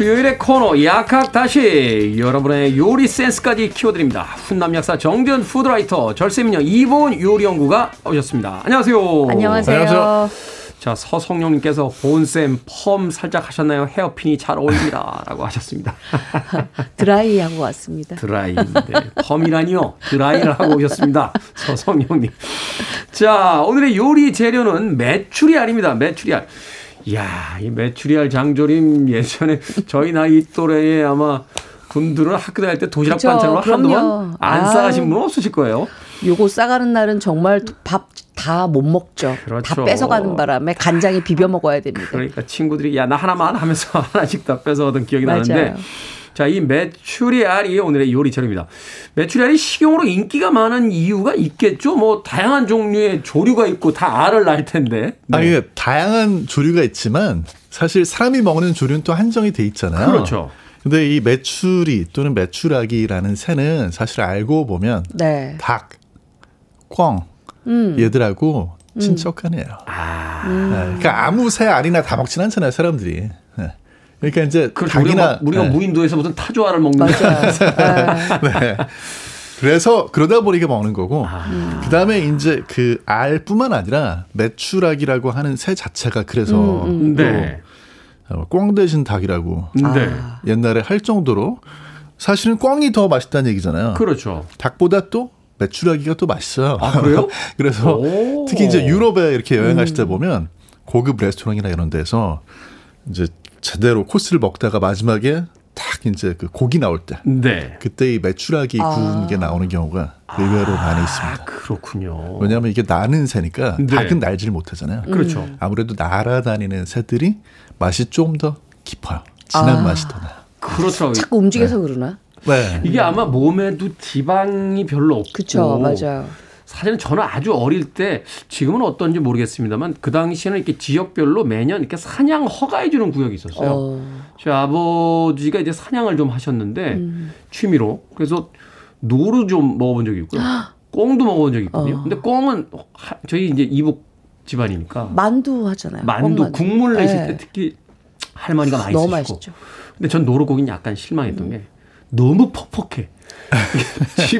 [SPEAKER 1] 수요일의 코너 약학 다시 여러분의 요리 센스까지 키워드립니다. 훈남 약사 정재훈 food writer 절세미녀 이보은 요리연구가 오셨습니다. 안녕하세요.
[SPEAKER 7] 안녕하세요.
[SPEAKER 1] 자 서성용님께서 보은쌤 펌 살짝 하셨나요? 헤어핀이 잘 어울립니다 라고 하셨습니다.
[SPEAKER 7] 드라이하고 왔습니다.
[SPEAKER 1] 드라이. 네. 펌이라니요. 드라이를 하고 오셨습니다. 서성용님. 자 오늘의 요리 재료는 메추리알입니다. 메추리알. 이야, 이 메추리알 장조림 예전에 저희 나이 또래에 아마 분들은 학교 다닐 때 도시락
[SPEAKER 7] 그쵸,
[SPEAKER 1] 반찬으로
[SPEAKER 7] 그럼요.
[SPEAKER 1] 한동안 안. 싸가신 분은 없으실 거예요.
[SPEAKER 7] 요거 싸가는 날은 정말 밥 다 못 먹죠.
[SPEAKER 1] 그렇죠.
[SPEAKER 7] 다 뺏어가는 바람에 간장에 비벼 먹어야 됩니다.
[SPEAKER 1] 그러니까 친구들이 야 나 하나만 하면서 하나씩 다 뺏어오던 기억이
[SPEAKER 7] 맞아요.
[SPEAKER 1] 나는데 자, 이 메추리알이 오늘의 요리 재료입니다. 메추리알이 식용으로 인기가 많은 이유가 있겠죠? 뭐 다양한 종류의 조류가 있고 다 알을 낳을 텐데. 네.
[SPEAKER 8] 아, 이게 다양한 조류가 있지만 사실 사람이 먹는 조류는 또 한정이 돼 있잖아요.
[SPEAKER 1] 그렇죠.
[SPEAKER 8] 근데 이 메추리 또는 메추라기라는 새는 사실 알고 보면
[SPEAKER 7] 네.
[SPEAKER 8] 닭, 꿩
[SPEAKER 7] 음.
[SPEAKER 8] 얘들하고 친척하네요.
[SPEAKER 1] 아.
[SPEAKER 8] 네, 그러니까 아무 새 알이나 다 먹진 않잖아요, 사람들이. 네. 그러니까 이제
[SPEAKER 1] 그렇죠. 우리가,
[SPEAKER 8] 닭이나
[SPEAKER 1] 우리가
[SPEAKER 8] 네.
[SPEAKER 1] 무인도에서 무슨 타조알을 먹는.
[SPEAKER 7] 네.
[SPEAKER 8] 네. 그래서 그러다 보니까 먹는 거고
[SPEAKER 1] 아.
[SPEAKER 8] 그다음에 이제 그 알뿐만 아니라 메추락이라고 하는 새 자체가 그래서
[SPEAKER 7] 음,
[SPEAKER 8] 또
[SPEAKER 1] 네.
[SPEAKER 8] 어, 꽝 대신 닭이라고
[SPEAKER 1] 네.
[SPEAKER 8] 옛날에 할 정도로 사실은 꽝이 더 맛있다는 얘기잖아요.
[SPEAKER 1] 그렇죠.
[SPEAKER 8] 닭보다 또 메추라기가 또 맛있어요.
[SPEAKER 1] 아, 그래요?
[SPEAKER 8] 그래서
[SPEAKER 1] 오.
[SPEAKER 8] 특히 이제 유럽에 이렇게 여행하실 때 보면 고급 레스토랑이나 이런 데서 이제 제대로 코스를 먹다가 마지막에 딱 이제 그 고기 나올 때
[SPEAKER 1] 네.
[SPEAKER 8] 그때 이 메추라기 구운 게 나오는 경우가 의외로 많이 있습니다.
[SPEAKER 1] 그렇군요.
[SPEAKER 8] 왜냐하면 이게 나는 새니까
[SPEAKER 1] 네.
[SPEAKER 8] 닭은 날지를 못하잖아요.
[SPEAKER 1] 그렇죠.
[SPEAKER 8] 아무래도 날아다니는 새들이 맛이 좀 더 깊어요. 진한 맛이 더 나요.
[SPEAKER 1] 그렇죠.
[SPEAKER 7] 자꾸 움직여서 그러나?
[SPEAKER 8] 네.
[SPEAKER 1] 이게 아마 몸에도 지방이 별로 없고
[SPEAKER 7] 그쵸, 맞아요.
[SPEAKER 1] 사실은 저는 아주 어릴 때 지금은 어떤지 모르겠습니다만 그 당시에는 이렇게 지역별로 매년 이렇게 사냥 허가해 주는 구역이 있었어요.
[SPEAKER 7] 어.
[SPEAKER 1] 제 아버지가 이제 사냥을 좀 하셨는데 취미로 그래서 노루 좀 먹어본 적이 있고요. 꽁도 먹어본 적이 있거든요. 근데 꽁은 하- 저희 이제 이북 집안이니까
[SPEAKER 7] 만두 하잖아요.
[SPEAKER 1] 만두
[SPEAKER 7] 꽁만두.
[SPEAKER 1] 국물 내실
[SPEAKER 7] 네.
[SPEAKER 1] 때 특히 할머니가 많이 쓰시고.
[SPEAKER 7] 맛있죠.
[SPEAKER 1] 근데 전 노루고기는 약간 실망했던 게 너무 퍽퍽해. 지,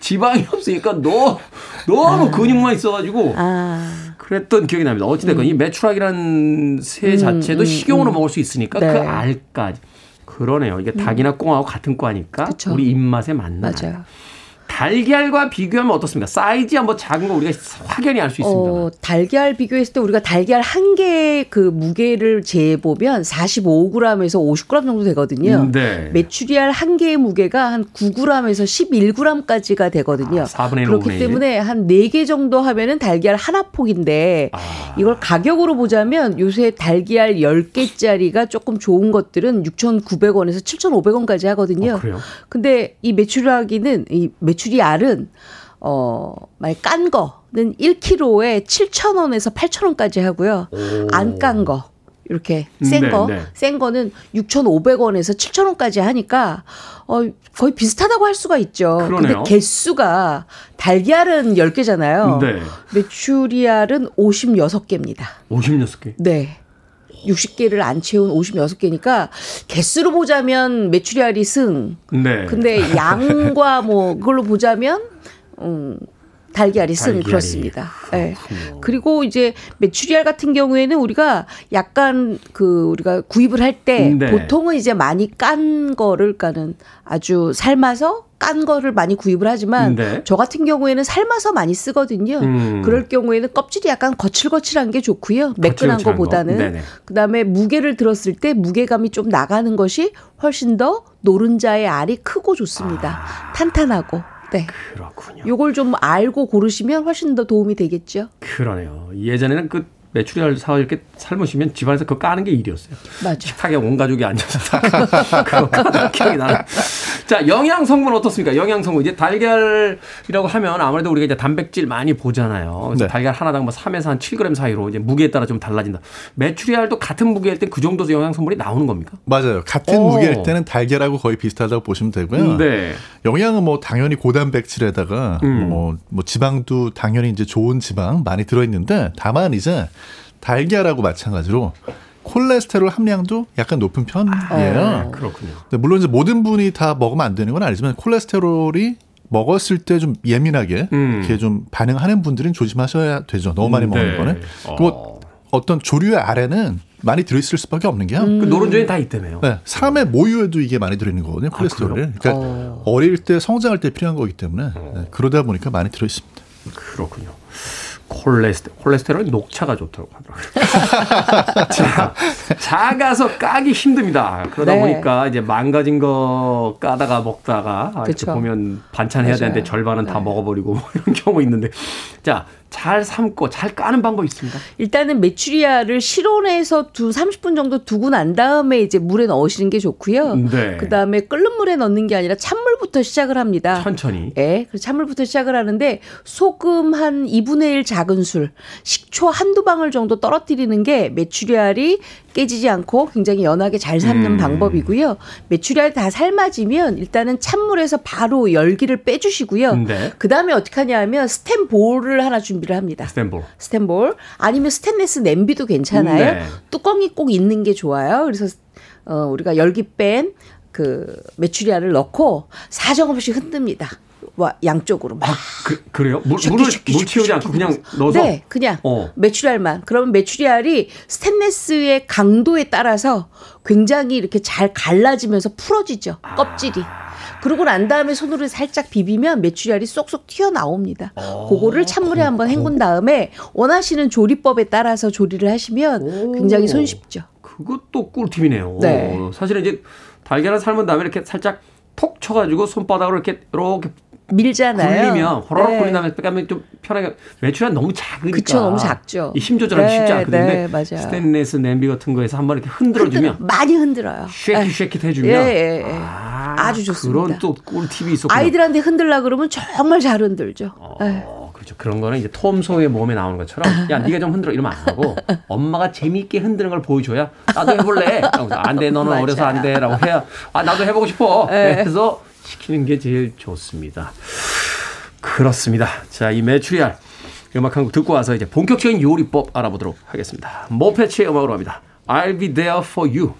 [SPEAKER 1] 지방이 없으니까 너무 너무 근육만 있어가지고
[SPEAKER 7] 아,
[SPEAKER 1] 그랬던 기억이 납니다. 어찌됐건 이 메추락이라는 새 자체도 식용으로 먹을 수 있으니까
[SPEAKER 7] 네.
[SPEAKER 1] 그 알까지 그러네요. 이게 닭이나 꽁하고 같은 과니까. 우리 입맛에 맞는
[SPEAKER 7] 맞아요.
[SPEAKER 1] 알. 달걀과 비교하면 어떻습니까? 사이즈 한번 작은 거 우리가 확연히 알 수 있습니다.
[SPEAKER 7] 어, 달걀 비교했을 때 우리가 달걀 한 개의 그 무게를 재보면 45g에서 50g 정도 되거든요.
[SPEAKER 1] 네.
[SPEAKER 7] 메추리알 한 개의 무게가 한 9g에서 11g까지가 되거든요.
[SPEAKER 1] 아, 4분의 1,
[SPEAKER 7] 그렇기
[SPEAKER 1] 5분의 1.
[SPEAKER 7] 때문에 한 4개 정도 하면은 달걀 하나 폭인데
[SPEAKER 1] 아.
[SPEAKER 7] 이걸 가격으로 보자면 요새 달걀 10개짜리가 조금 좋은 것들은 6,900원에서 7,500원까지 하거든요.
[SPEAKER 1] 어, 그래요?
[SPEAKER 7] 근데 이 메추리알기는 이 메추 리알은 어, 만약 깐 거는 1kg에 7,000원에서 8,000원까지 하고요. 안 깐 거. 이렇게 센
[SPEAKER 1] 네,
[SPEAKER 7] 거,
[SPEAKER 1] 네.
[SPEAKER 7] 센 거는 6,500원에서 7,000원까지 하니까 어 거의 비슷하다고 할 수가 있죠.
[SPEAKER 1] 그러네요.
[SPEAKER 7] 근데 개수가 달걀은 10개잖아요.
[SPEAKER 1] 네.
[SPEAKER 7] 메추리알은 56개입니다.
[SPEAKER 1] 56개.
[SPEAKER 7] 네. 60개를 안 채운 56개니까 개수로 보자면 메추리알이 승.
[SPEAKER 1] 네.
[SPEAKER 7] 근데 양과 뭐 그걸로 보자면 음 달걀이 승
[SPEAKER 1] 달걀이.
[SPEAKER 7] 그렇습니다. 네. 그리고 이제 메추리알 같은 경우에는 우리가 약간 그 우리가 구입을 할때
[SPEAKER 1] 네.
[SPEAKER 7] 보통은 이제 많이 깐 거를 까는 아주 삶아서 깐 거를 많이 구입을 하지만
[SPEAKER 1] 네.
[SPEAKER 7] 저 같은 경우에는 삶아서 많이 쓰거든요.
[SPEAKER 1] 음.
[SPEAKER 7] 그럴 경우에는 껍질이 약간 거칠거칠한 게 좋고요. 매끈한
[SPEAKER 1] 거칠거칠한 거.
[SPEAKER 7] 거보다는. 그다음에 무게를 들었을 때 무게감이 좀 나가는 것이 훨씬 더 노른자의 알이 크고 좋습니다.
[SPEAKER 1] 아.
[SPEAKER 7] 탄탄하고. 네.
[SPEAKER 1] 그렇군요.
[SPEAKER 7] 요걸 좀 알고 고르시면 훨씬 더 도움이 되겠죠.
[SPEAKER 1] 그러네요. 예전에는 그 메추리알 사와 이렇게 삶으시면 집안에서 그거 까는 게 일이었어요.
[SPEAKER 7] 맞아.
[SPEAKER 1] 식탁에 온 가족이 앉아서 다 그거 까는 기억이 나는. 자, 영양 성분 어떻습니까? 영양 성분 이제 달걀이라고 하면 아무래도 우리가 이제 단백질 많이 보잖아요. 그래서
[SPEAKER 8] 네.
[SPEAKER 1] 달걀 하나당 뭐 3에서 한 7g 사이로 이제 무게에 따라 좀 달라진다. 메추리알도 같은 무게일 때 그 정도 영양 성분이 나오는 겁니까?
[SPEAKER 8] 맞아요. 같은
[SPEAKER 1] 오.
[SPEAKER 8] 무게일 때는 달걀하고 거의 비슷하다고 보시면 되고요.
[SPEAKER 1] 네.
[SPEAKER 8] 영양은 뭐 당연히 고단백질에다가
[SPEAKER 1] 음.
[SPEAKER 8] 뭐, 뭐 지방도 당연히 이제 좋은 지방 많이 들어 있는데 다만 이제 달걀하고 마찬가지로 콜레스테롤 함량도 약간 높은 편이에요.
[SPEAKER 1] 그렇군요.
[SPEAKER 8] 근데 물론 이제 모든 분이 다 먹으면 안 되는 건 아니지만 콜레스테롤이 먹었을 때 좀 예민하게
[SPEAKER 1] 음.
[SPEAKER 8] 이렇게 좀 반응하는 분들은 조심하셔야 되죠. 너무 많이 먹는
[SPEAKER 1] 네.
[SPEAKER 8] 거는.
[SPEAKER 1] 어.
[SPEAKER 8] 그리고 어 떤 조류의 아래는 많이 들어있을 수밖에 없는 게요.
[SPEAKER 1] 그 노른자에 다 있다며요.
[SPEAKER 8] 네, 사람의 모유에도 이게 많이 들어있는 거거든요. 콜레스테롤이.
[SPEAKER 1] 그래요?
[SPEAKER 8] 그러니까 어. 릴때 성장할 때 필요한 거기 때문에 네, 그러다 보니까 많이 들어있습니다.
[SPEAKER 1] 그렇군요. 콜레스테롤, 콜레스테롤은 녹차가 좋다고 하더라고요. 자, 작아서 까기 힘듭니다. 그러다
[SPEAKER 7] 네.
[SPEAKER 1] 보니까 이제 망가진 거 까다가 먹다가 이렇게. 보면 반찬 해야. 되는데 절반은 다
[SPEAKER 7] 네.
[SPEAKER 1] 먹어버리고 뭐 이런 경우 있는데 자, 잘 삶고 잘 까는 방법이 있습니다.
[SPEAKER 7] 일단은 메추리알을 실온에서 두 30분 정도 두고 난 다음에 이제 물에 넣으시는 게 좋고요.
[SPEAKER 1] 네.
[SPEAKER 7] 그다음에 끓는 물에 넣는 게 아니라 찬물부터 시작을 합니다.
[SPEAKER 1] 천천히.
[SPEAKER 7] 예, 그래서 찬물부터 시작을 하는데 소금 한 2분의 1 작은 술, 식초 한두 방울 정도 떨어뜨리는 게 메추리알이 깨지지 않고 굉장히 연하게 잘 삶는
[SPEAKER 1] 음.
[SPEAKER 7] 방법이고요. 메추리알 다 삶아지면 일단은 찬물에서 바로 열기를 빼주시고요.
[SPEAKER 1] 네.
[SPEAKER 7] 그 다음에 어떻게 하냐 하면 스텐볼을 하나 준비를 합니다.
[SPEAKER 1] 스탠볼.
[SPEAKER 7] 스텐볼 아니면 스테인레스 냄비도 괜찮아요.
[SPEAKER 1] 네.
[SPEAKER 7] 뚜껑이 꼭 있는 게 좋아요. 그래서 어, 우리가 열기 뺀 그 메추리알을 넣고 사정없이 흔듭니다. 와, 양쪽으로 막.
[SPEAKER 1] 그, 그래요? 물, 물을 물
[SPEAKER 7] 슈키
[SPEAKER 1] 않고 그냥. 넣어서
[SPEAKER 7] 네, 그냥
[SPEAKER 1] 어.
[SPEAKER 7] 메추리알만. 그러면 메추리알이 스테인레스의 강도에 따라서 굉장히 이렇게 잘 갈라지면서 풀어지죠.
[SPEAKER 1] 아.
[SPEAKER 7] 껍질이. 그러고 난 다음에 손으로 살짝 비비면 메추리알이 쏙쏙 튀어나옵니다.
[SPEAKER 1] 어.
[SPEAKER 7] 그거를 찬물에 한번 헹군 다음에 원하시는 조리법에 따라서 조리를 하시면 굉장히 손쉽죠.
[SPEAKER 1] 그것도 꿀팁이네요.
[SPEAKER 7] 네.
[SPEAKER 1] 사실은 이제 달걀을 삶은 다음에 이렇게 살짝 톡 쳐가지고 손바닥으로 이렇게 이렇게
[SPEAKER 7] 밀잖아요.
[SPEAKER 1] 굴리면 호로록
[SPEAKER 7] 네.
[SPEAKER 1] 굴린 다음에 빼가면 좀 편하게 메추리알 너무 작으니까
[SPEAKER 7] 그쵸, 너무 작죠.
[SPEAKER 1] 이힘 조절하기
[SPEAKER 7] 네,
[SPEAKER 1] 쉽지 않거든요.
[SPEAKER 7] 네.
[SPEAKER 1] 스테인레스 냄비 같은 거에서 한번 이렇게 흔들어주면
[SPEAKER 7] 흔들어, 많이 흔들어요.
[SPEAKER 1] 쉐킷
[SPEAKER 7] 네.
[SPEAKER 1] 쉐킷 해주면
[SPEAKER 7] 예, 예, 예.
[SPEAKER 1] 아,
[SPEAKER 7] 아주 좋습니다.
[SPEAKER 1] 그런 또 꿀팁이 있었군요.
[SPEAKER 7] 아이들한테 흔들라 그러면 정말 잘 흔들죠. 네.
[SPEAKER 1] 어, 그렇죠. 그런 거는 이제 톰소의 몸에 나오는 것처럼 야 네가 좀 흔들어 이러면 안 하고 엄마가 재미있게 흔드는 걸 보여줘야 나도 해볼래. 안돼 너는
[SPEAKER 7] 맞아요.
[SPEAKER 1] 어려서 안 돼라고 해야 아 나도 해보고 싶어.
[SPEAKER 7] 네.
[SPEAKER 1] 해서 시키는 게 제일 좋습니다. 그렇습니다. 자 이 메추리알 음악 한 곡 듣고 와서 이제 본격적인 요리법 알아보도록 하겠습니다. 모패츠의 음악으로 합니다. I'll be there for you.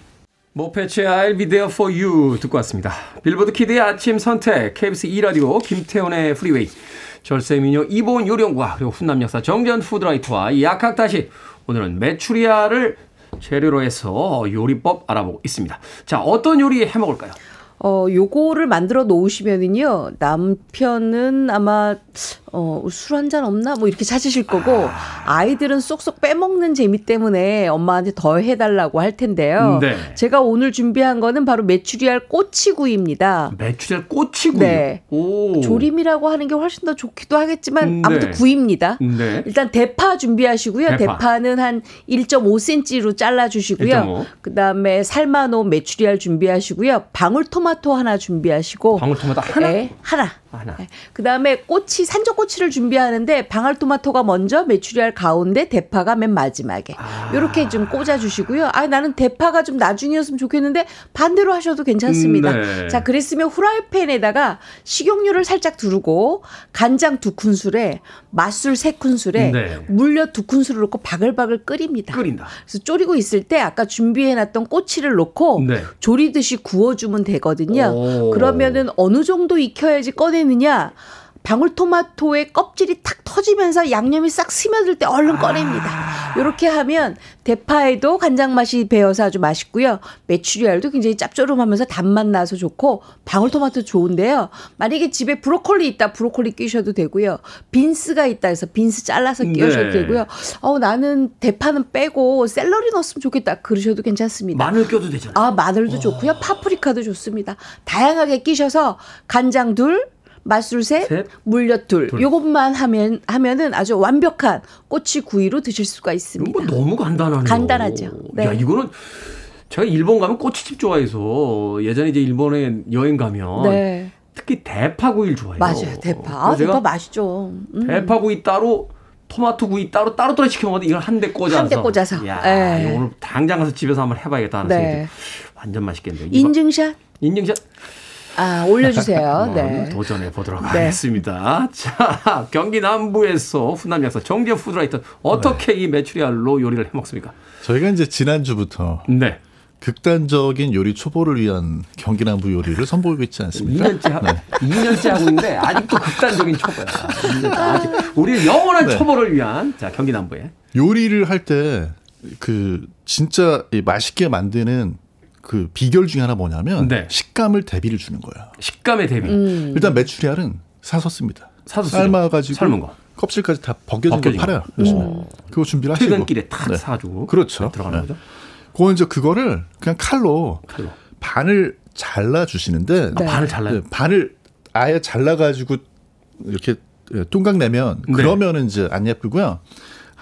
[SPEAKER 1] 모패츠의 I'll be there for you 듣고 왔습니다. 빌보드 키드의 아침 선택, KBS 2라디오, 김태훈의 프리웨이, 절세미녀 이보은 요령과 그리고 훈남 역사 정전 푸드라이터와 약학다시 오늘은 메추리알을 재료로 해서 요리법 알아보고 있습니다. 자, 어떤 요리 해 먹을까요?
[SPEAKER 7] 어, 요거를 만들어 놓으시면은요, 남편은 아마, 어, 술 한 잔 없나? 뭐 이렇게 찾으실 거고, 아 이들은 쏙쏙 빼먹는 재미 때문에 엄마한테 더 해달라고 할 텐데요.
[SPEAKER 1] 네.
[SPEAKER 7] 제가 오늘 준비한 거는 바로 메추리알 꼬치구이입니다.
[SPEAKER 1] 메추리알 꼬치구이.
[SPEAKER 7] 네.
[SPEAKER 1] 오.
[SPEAKER 7] 조림이라고 하는 게 훨씬 더 좋기도 하겠지만
[SPEAKER 1] 음,
[SPEAKER 7] 아무튼
[SPEAKER 1] 네.
[SPEAKER 7] 구이입니다.
[SPEAKER 1] 네.
[SPEAKER 7] 일단 대파 준비하시고요.
[SPEAKER 1] 대파.
[SPEAKER 7] 는한 1.5cm로 잘라주시고요.
[SPEAKER 1] 1.5.
[SPEAKER 7] 그 다음에 삶아놓은 메추리알 준비하시고요. 방울토마토 하나 준비하시고.
[SPEAKER 1] 방울토마토 하나?
[SPEAKER 7] 네, 하나.
[SPEAKER 1] 하나.
[SPEAKER 7] 그 다음에 꼬치, 산적꼬치를 준비하는데 방울토마토가 먼저 메추리알 가운데 대파가 맨 마지막에. 이렇게 좀 꽂아 주시고요. 아, 나는 대파가 좀 나중이었으면 좋겠는데 반대로 하셔도 괜찮습니다.
[SPEAKER 1] 음, 네.
[SPEAKER 7] 자, 그랬으면 후라이팬에다가 식용유를 살짝 두르고 간장 두 큰술에 맛술 세 큰술에
[SPEAKER 1] 네.
[SPEAKER 7] 물엿 두 큰술을 넣고 바글바글 끓입니다.
[SPEAKER 1] 끓인다.
[SPEAKER 7] 그래서 졸이고 있을 때 아까 준비해놨던 꼬치를 넣고
[SPEAKER 1] 네.
[SPEAKER 7] 조리듯이 구워주면 되거든요.
[SPEAKER 1] 오.
[SPEAKER 7] 그러면은 어느 정도 익혀야지 꺼내 느냐? 방울토마토의 껍질이 탁 터지면서 양념이 싹 스며들 때 얼른 꺼냅니다. 이렇게 하면 대파에도 간장 맛이 배어서 아주 맛있고요. 메추리알도 굉장히 짭조름하면서 단맛 나서 좋고 방울토마토 좋은데요. 만약에 집에 브로콜리 있다 브로콜리 끼셔도 되고요. beans가 있다 해서 beans 잘라서 끼우셔도
[SPEAKER 1] 네.
[SPEAKER 7] 되고요. 어 나는 대파는 빼고 샐러리 넣었으면 좋겠다 그러셔도 괜찮습니다.
[SPEAKER 1] 마늘 껴도 되잖아요.
[SPEAKER 7] 아, 마늘도 좋고요. 파프리카도 좋습니다. 다양하게 끼셔서 간장 둘, 맛술 셋,
[SPEAKER 1] 셋,
[SPEAKER 7] 물엿 둘.
[SPEAKER 1] 둘.
[SPEAKER 7] 요것만 하면 하면은 아주 완벽한 꼬치 구이로 드실 수가
[SPEAKER 1] 이거
[SPEAKER 7] 있습니다.
[SPEAKER 1] 뭐 너무 간단하네요.
[SPEAKER 7] 간단하죠. 네.
[SPEAKER 1] 야, 이거는 제가 일본 가면 꼬치집 좋아해서 예전에 이제 일본에 여행 가면
[SPEAKER 7] 네.
[SPEAKER 1] 특히 대파구이를 좋아해요.
[SPEAKER 7] 맞아요. 대파. 아, 대파 맛있죠. 음.
[SPEAKER 1] 대파구이 따로 토마토 구이 따로 따로 따로 시켜 먹는데 이걸 한 대 꽂아서
[SPEAKER 7] 한 대 꽂아서.
[SPEAKER 1] 야,
[SPEAKER 7] 예.
[SPEAKER 1] 이거 오늘 당장 가서 집에서 한번 해 봐야겠다 하는
[SPEAKER 7] 네.
[SPEAKER 1] 생각이. 완전 맛있겠네요.
[SPEAKER 7] 인증샷
[SPEAKER 1] 인증샷
[SPEAKER 7] 아, 올려주세요.
[SPEAKER 1] 한번
[SPEAKER 7] 네.
[SPEAKER 1] 도전해 보도록
[SPEAKER 7] 네.
[SPEAKER 1] 하겠습니다. 자, 경기 남부에서 훈남 약사 정재훈 food writer 어떻게 이 메추리알로 요리를 해 먹습니까?
[SPEAKER 8] 저희가 이제 지난주부터
[SPEAKER 1] 네.
[SPEAKER 8] 극단적인 요리 초보를 위한 경기 남부 요리를 선보이고 있지 않습니까?
[SPEAKER 1] 2년째, 하,
[SPEAKER 8] 네.
[SPEAKER 1] 2년째 하고 있는데 아직도 극단적인 초보야. 2년째 아직 우리 영원한
[SPEAKER 8] 네.
[SPEAKER 1] 초보를 위한 자 경기 남부에
[SPEAKER 8] 요리를 할 때 그 진짜 이 맛있게 만드는 그 비결 중에 하나 뭐냐면
[SPEAKER 1] 네.
[SPEAKER 8] 식감을 대비를 주는 거예요.
[SPEAKER 1] 식감의 대비.
[SPEAKER 7] 음.
[SPEAKER 8] 일단 메추리알은 사서 씁니다.
[SPEAKER 1] 사서.
[SPEAKER 8] 삶아가지고
[SPEAKER 1] 삶은 거.
[SPEAKER 8] 껍질까지 다 벗겨진 걸
[SPEAKER 1] 벗겨진
[SPEAKER 8] 팔아요.
[SPEAKER 1] 거.
[SPEAKER 8] 요즘에.
[SPEAKER 1] 어.
[SPEAKER 8] 그거 준비를 하시고
[SPEAKER 1] 퇴근길에 탁
[SPEAKER 8] 네.
[SPEAKER 1] 사주고
[SPEAKER 8] 그렇죠.
[SPEAKER 1] 들어가는
[SPEAKER 8] 네.
[SPEAKER 1] 거죠.
[SPEAKER 8] 그거 이제 그거를 그냥 칼로,
[SPEAKER 1] 칼로.
[SPEAKER 8] 반을 잘라 주시는데
[SPEAKER 7] 네.
[SPEAKER 1] 반을 잘라요.
[SPEAKER 8] 반을 아예 잘라 가지고 이렇게 동강 내면
[SPEAKER 1] 네.
[SPEAKER 8] 그러면은 이제 안 예쁘고요.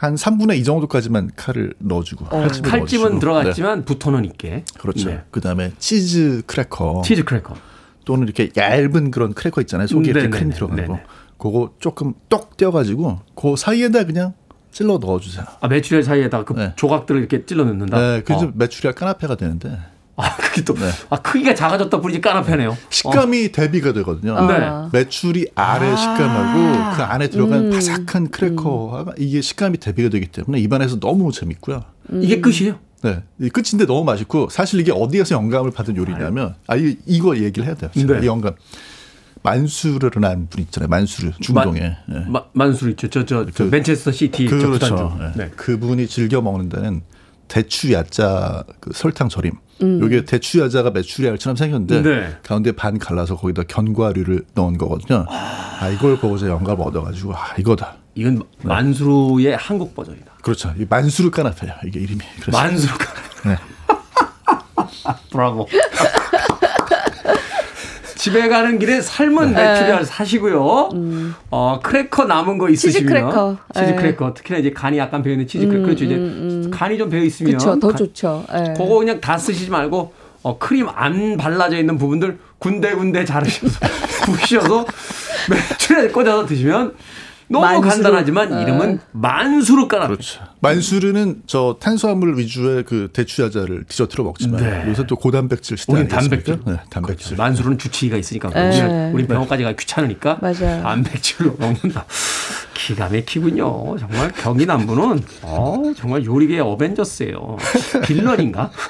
[SPEAKER 8] 한 3분의 2 정도까지만 칼을 넣어주고 칼집을
[SPEAKER 1] 어, 칼집은
[SPEAKER 8] 넣어주시고.
[SPEAKER 1] 들어갔지만 붙어는 있게.
[SPEAKER 8] 네. 그렇죠.
[SPEAKER 1] 네.
[SPEAKER 8] 그다음에 치즈 크래커
[SPEAKER 1] 치즈 크래커.
[SPEAKER 8] 또는 이렇게 얇은 그런 크래커 있잖아요. 속에 이렇게
[SPEAKER 1] 네네네.
[SPEAKER 8] 크림 들어간 거. 그거 조금 똑 떼어가지고 그 사이에다 그냥 찔러 넣어주세요.
[SPEAKER 1] 아 메추리알 사이에다가 그
[SPEAKER 8] 네.
[SPEAKER 1] 조각들을 이렇게 찔러 넣는다.
[SPEAKER 8] 네, 그래서
[SPEAKER 1] 어.
[SPEAKER 8] 메추리알 까나페가 되는데
[SPEAKER 1] 아 그게 또
[SPEAKER 8] 네.
[SPEAKER 1] 아 크기가 작아졌다 뿐이지 까나페네요.
[SPEAKER 8] 식감이 대비가 되거든요.
[SPEAKER 1] 네.
[SPEAKER 7] 아.
[SPEAKER 8] 메추리알의
[SPEAKER 1] 아.
[SPEAKER 8] 식감하고 그 안에 들어간
[SPEAKER 7] 음.
[SPEAKER 8] 바삭한 크래커가 이게 식감이 대비가 되기 때문에 입안에서 너무 재밌고요.
[SPEAKER 1] 이게 끝이에요.
[SPEAKER 8] 네. 이 끝인데 너무 맛있고 사실 이게 어디에서 영감을 받은 요리냐면 아 이, 이거 얘기를 해야 돼요.
[SPEAKER 1] 네.
[SPEAKER 8] 이 영감. 만수르라는 한 분 있잖아요. 만수르 중동에. 예.
[SPEAKER 1] 마, 만수르 있죠. 저, 저, 저 맨체스터 시티 저
[SPEAKER 8] 그렇죠. 예.
[SPEAKER 1] 네.
[SPEAKER 8] 그분이 즐겨 먹는 데는 대추 야자 그 설탕 절임.
[SPEAKER 7] 음.
[SPEAKER 8] 요게 대추 야자가 메추리알처럼 생겼는데
[SPEAKER 1] 네.
[SPEAKER 8] 가운데 반 갈라서 거기다 견과류를 넣은 거거든요. 아 이걸 보고서 영감을 얻어가지고 아 이거다.
[SPEAKER 1] 이건 만수르의 한국 버전이다.
[SPEAKER 8] 그렇죠. 이 만수르 까나페요. 이게 이름이. 그래서
[SPEAKER 1] 만수르가.
[SPEAKER 8] 네.
[SPEAKER 1] 브라보. 집에 가는 길에 삶은
[SPEAKER 7] 네.
[SPEAKER 1] 메추리알 사시고요. 어, 크래커 남은 거 있으시면
[SPEAKER 7] 음. 치즈 크래커.
[SPEAKER 1] 치즈
[SPEAKER 7] 네.
[SPEAKER 1] 크래커. 특히나 이제 간이 약간 배어 있는 치즈 크래커. 그렇죠. 이제 간이 좀 배어 있으면
[SPEAKER 7] 그렇죠. 더
[SPEAKER 1] 간-
[SPEAKER 7] 좋죠. 예.
[SPEAKER 1] 그거 그냥 다 쓰시지 말고 어, 크림 안 발라져 있는 부분들 군데군데 자르셔서 부셔서 메추리알 꽂아서 드시면 너무
[SPEAKER 7] 만수르.
[SPEAKER 1] 간단하지만
[SPEAKER 7] 네.
[SPEAKER 1] 이름은 만수르 까나.
[SPEAKER 8] 그렇죠. 만수르는 저 탄수화물 위주의 그 대추 야자를 디저트로 먹지만
[SPEAKER 1] 네.
[SPEAKER 8] 요새 또 고단백질 시대
[SPEAKER 1] 우린
[SPEAKER 8] 아니겠습니까?
[SPEAKER 1] 단백질.
[SPEAKER 8] 네, 단백질.
[SPEAKER 1] 만수르는 주치의가 있으니까
[SPEAKER 7] 네.
[SPEAKER 1] 우리는 우린 병원까지 가기 귀찮으니까
[SPEAKER 7] 맞아요.
[SPEAKER 1] 단백질로 먹는다. 기가 막히군요. 정말 경기 남부는 어, 정말 요리계의 어벤져스예요. 빌런인가?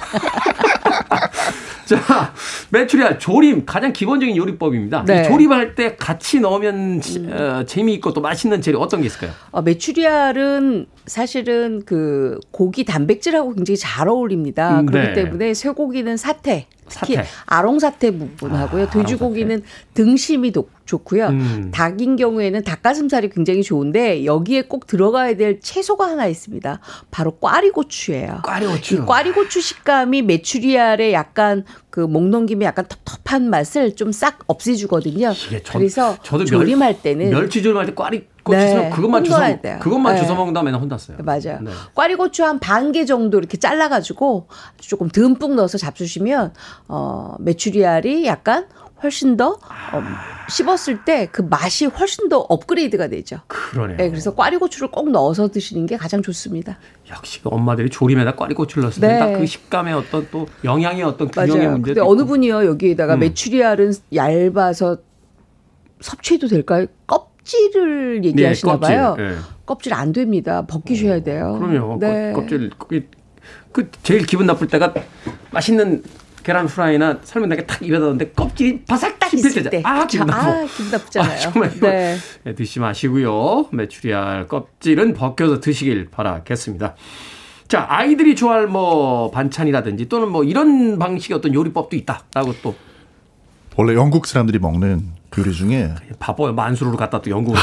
[SPEAKER 1] 자, 메추리알 조림 가장 기본적인 요리법입니다.
[SPEAKER 7] 네.
[SPEAKER 1] 이 조림할 때 같이 넣으면 어, 재미있고 또 맛있는 재료 어떤 게 있을까요?
[SPEAKER 7] 어, 메추리알은 사실은 그 고기 단백질하고 굉장히 잘 어울립니다.
[SPEAKER 1] 음,
[SPEAKER 7] 그렇기
[SPEAKER 1] 네.
[SPEAKER 7] 때문에 쇠고기는 사태, 특히
[SPEAKER 1] 사태.
[SPEAKER 7] 아롱사태 부분하고요.
[SPEAKER 1] 아,
[SPEAKER 7] 돼지고기는 등심이 도- 좋고요.
[SPEAKER 1] 음.
[SPEAKER 7] 닭인 경우에는 닭가슴살이 굉장히 좋은데 여기에 꼭 들어가야 될 채소가 하나 있습니다. 바로 꽈리고추예요.
[SPEAKER 1] 꽈리고추.
[SPEAKER 7] 이 꽈리고추 식감이 메추리알의 약간 그목 넘김의 약간 텁텁한 맛을 좀 싹 없애주거든요.
[SPEAKER 1] 저-
[SPEAKER 7] 그래서
[SPEAKER 1] 저도
[SPEAKER 7] 조림할 때는
[SPEAKER 1] 멸치 조림할 때 꽈리 고추
[SPEAKER 7] 네,
[SPEAKER 1] 그것만 주워
[SPEAKER 7] 돼요.
[SPEAKER 1] 그것만
[SPEAKER 7] 네.
[SPEAKER 1] 주워 먹는다 맨날 혼났어요.
[SPEAKER 7] 맞아요.
[SPEAKER 1] 네.
[SPEAKER 7] 꽈리고추 한 반 개 정도 이렇게 잘라가지고 조금 듬뿍 넣어서 잡수시면 어, 메추리알이 약간 훨씬 더 어, 씹었을 때 그 맛이 훨씬 더 업그레이드가 되죠.
[SPEAKER 1] 그러네요.
[SPEAKER 7] 네, 그래서 꽈리고추를 꼭 넣어서 드시는 게 가장 좋습니다.
[SPEAKER 1] 역시 그 엄마들이 조림에다 꽈리고추를 넣었을
[SPEAKER 7] 네.
[SPEAKER 1] 때딱 그 식감의 어떤 또 영양의 어떤 균형의
[SPEAKER 7] 맞아요.
[SPEAKER 1] 문제도
[SPEAKER 7] 근데 어느. 분이요 여기에다가
[SPEAKER 1] 음.
[SPEAKER 7] 메추리알은 얇아서 섭취해도 될까요? 껍 질을 얘기하시나
[SPEAKER 1] 네, 껍질.
[SPEAKER 7] 봐요.
[SPEAKER 1] 예.
[SPEAKER 7] 껍질 안 됩니다. 벗기셔야 돼요.
[SPEAKER 1] 그럼요.
[SPEAKER 7] 네.
[SPEAKER 1] 껍- 껍질 그, 그 제일 기분 나쁠 때가 맛있는 계란 후라이나 삶은 달게 탁 입에다 넣는데 껍질이 바삭 딱
[SPEAKER 7] 있을
[SPEAKER 1] 때죠.
[SPEAKER 7] 때.
[SPEAKER 1] 아 기분
[SPEAKER 7] 자,
[SPEAKER 1] 나빠.
[SPEAKER 7] 아, 기분 나쁘잖아요.
[SPEAKER 1] 아, 정말
[SPEAKER 7] 네.
[SPEAKER 1] 네, 드시지 마시고요. 메추리알 껍질은 벗겨서 드시길 바라겠습니다. 자, 아이들이 좋아할 뭐 반찬이라든지 또는 뭐 이런 방식의 어떤 요리법도 있다라고 또
[SPEAKER 8] 원래 영국 사람들이 먹는 요리 중에
[SPEAKER 1] 바보요 만수르를 갖다 또 연구를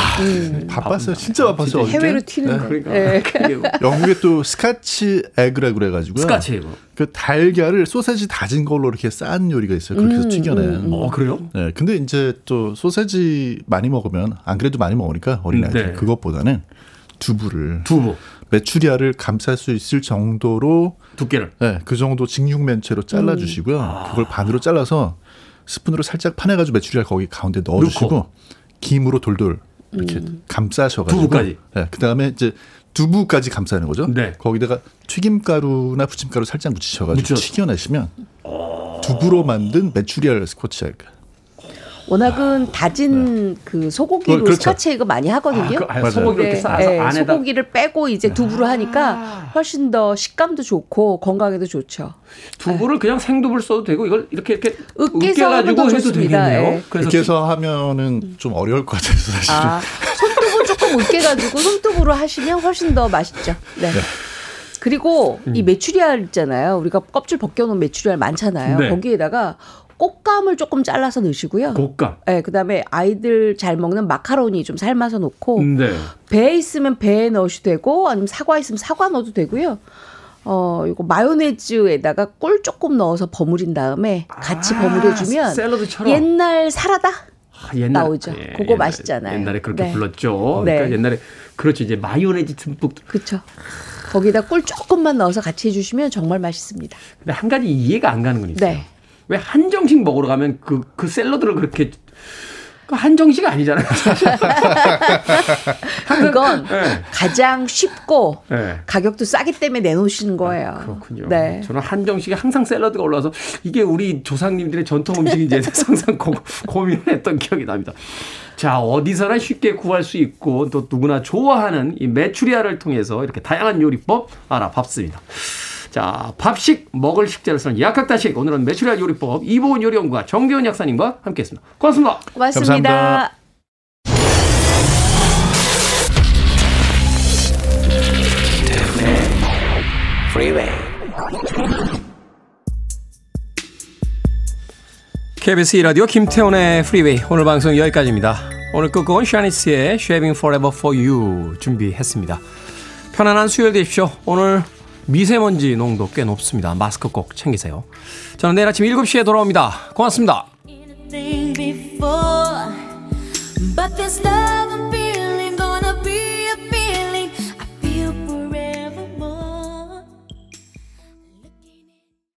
[SPEAKER 8] 바빴어요. 진짜 바빴어요. 어저께.
[SPEAKER 7] 해외로 튀는데.
[SPEAKER 1] 그러니까
[SPEAKER 7] 네.
[SPEAKER 1] 그게
[SPEAKER 8] 영국에 또 Scotch egg라고 그래가지고요.
[SPEAKER 1] Scotch egg.
[SPEAKER 8] 그 달걀을 소세지 다진 걸로 이렇게 싼 요리가 있어요. 그렇게 해서 튀겨낸.
[SPEAKER 1] 어 그래요?
[SPEAKER 8] 네, 근데 이제 또 소세지 많이 먹으면 안 그래도 많이 먹으니까 어린아이들
[SPEAKER 1] 네.
[SPEAKER 8] 그것보다는 두부를
[SPEAKER 1] 두부
[SPEAKER 8] 메추리알을 감쌀 수 있을 정도로
[SPEAKER 1] 두께를
[SPEAKER 8] 네, 그 정도 직육면체로 잘라주시고요.
[SPEAKER 1] 아.
[SPEAKER 8] 그걸 반으로 잘라서 스푼으로 살짝 파내가지고 메추리알 거기 가운데 넣어주시고
[SPEAKER 1] 넣고.
[SPEAKER 8] 김으로 돌돌 이렇게 감싸셔가지고
[SPEAKER 1] 두부까지.
[SPEAKER 8] 네, 그 다음에 이제 두부까지 감싸는 거죠.
[SPEAKER 1] 네.
[SPEAKER 8] 거기다가 튀김가루나 부침가루 살짝 묻히셔가지고
[SPEAKER 1] 묻혀서.
[SPEAKER 8] 튀겨내시면 두부로 만든 메추리알 Scotch egg.
[SPEAKER 7] 워낙은 다진 그 소고기로
[SPEAKER 8] 어, 그렇죠.
[SPEAKER 7] Scotch egg 많이 하거든요.
[SPEAKER 1] 그, 아. 소고기 이렇게
[SPEAKER 7] 네,
[SPEAKER 1] 싸서
[SPEAKER 7] 네,
[SPEAKER 1] 안에다 아.
[SPEAKER 7] 소고기를 빼고 이제 두부로 하니까 훨씬 더 식감도 좋고 건강에도 좋죠.
[SPEAKER 1] 두부를 그냥 생두부를 써도 되고 이걸 이렇게 이렇게
[SPEAKER 7] 으깨서 더
[SPEAKER 1] 해도
[SPEAKER 7] 좋습니다.
[SPEAKER 1] 되겠네요.
[SPEAKER 7] 예.
[SPEAKER 1] 그래서
[SPEAKER 8] 이렇게 해서 하면은 좀 어려울 것 같아서 사실은.
[SPEAKER 7] 아, 손두부 조금 으깨가지고 손두부로 하시면 훨씬 더 맛있죠. 네. 그리고
[SPEAKER 1] 음.
[SPEAKER 7] 이 메추리알 있잖아요. 우리가 껍질 벗겨놓은 메추리알 많잖아요.
[SPEAKER 1] 네.
[SPEAKER 7] 거기에다가 꽃감을 조금 잘라서 넣으시고요.
[SPEAKER 1] 곶감.
[SPEAKER 7] 네, 그다음에 아이들 잘 먹는 마카로니 좀 삶아서 넣고
[SPEAKER 1] 네.
[SPEAKER 7] 배에 있으면 배에 넣으셔도 되고 아니면 사과 있으면 사과 넣어도 되고요. 어, 이거 마요네즈에다가 꿀 조금 넣어서 버무린 다음에 같이
[SPEAKER 1] 아,
[SPEAKER 7] 버무려주면
[SPEAKER 1] 샐러드처럼.
[SPEAKER 7] 옛날 사라다
[SPEAKER 1] 아, 옛날,
[SPEAKER 7] 나오죠. 그거
[SPEAKER 1] 옛날에,
[SPEAKER 7] 맛있잖아요.
[SPEAKER 1] 옛날에 그렇게
[SPEAKER 7] 네.
[SPEAKER 1] 불렀죠.
[SPEAKER 7] 네.
[SPEAKER 1] 그러니까 옛날에 그렇죠. 이제 마요네즈 듬뿍.
[SPEAKER 7] 그렇죠. 거기다 꿀 조금만 넣어서 같이 해주시면 정말 맛있습니다.
[SPEAKER 1] 근데 한 가지 이해가 안 가는 건 있어요.
[SPEAKER 7] 네.
[SPEAKER 1] 왜 한정식 먹으러 가면 그, 그 샐러드를 그렇게 그 한정식 아니잖아요.
[SPEAKER 7] 그건
[SPEAKER 1] 네.
[SPEAKER 7] 가장 쉽고
[SPEAKER 1] 네.
[SPEAKER 7] 가격도 싸기 때문에 내놓으시는 거예요.
[SPEAKER 1] 그렇군요.
[SPEAKER 7] 네.
[SPEAKER 1] 저는 한정식에 항상 샐러드가 올라와서 이게 우리 조상님들의 전통 음식인지 항상 고, 고민을 했던 기억이 납니다. 자, 어디서나 쉽게 구할 수 있고 또 누구나 좋아하는 이 메추리알을 통해서 이렇게 다양한 요리법 알아봤습니다. 자, 자, 밥식 먹을 식재를 쓰는 약학다식 오늘은 메추리알 요리법 이보은 요리연구가 정대원 약사님과 함께했습니다. 고맙습니다.
[SPEAKER 7] 고맙습니다.
[SPEAKER 8] 감사합니다.
[SPEAKER 4] Freeway.
[SPEAKER 1] KBS 2라디오 김태훈의 프리웨이 오늘 방송 여기까지입니다. 오늘 끝곡은 샤니스의 Shaving Forever For You 준비했습니다. 편안한 수요일 되십시오. 오늘 미세먼지 농도 꽤 높습니다. 마스크 꼭 챙기세요. 저는 내일 아침 7시에 돌아옵니다. 고맙습니다.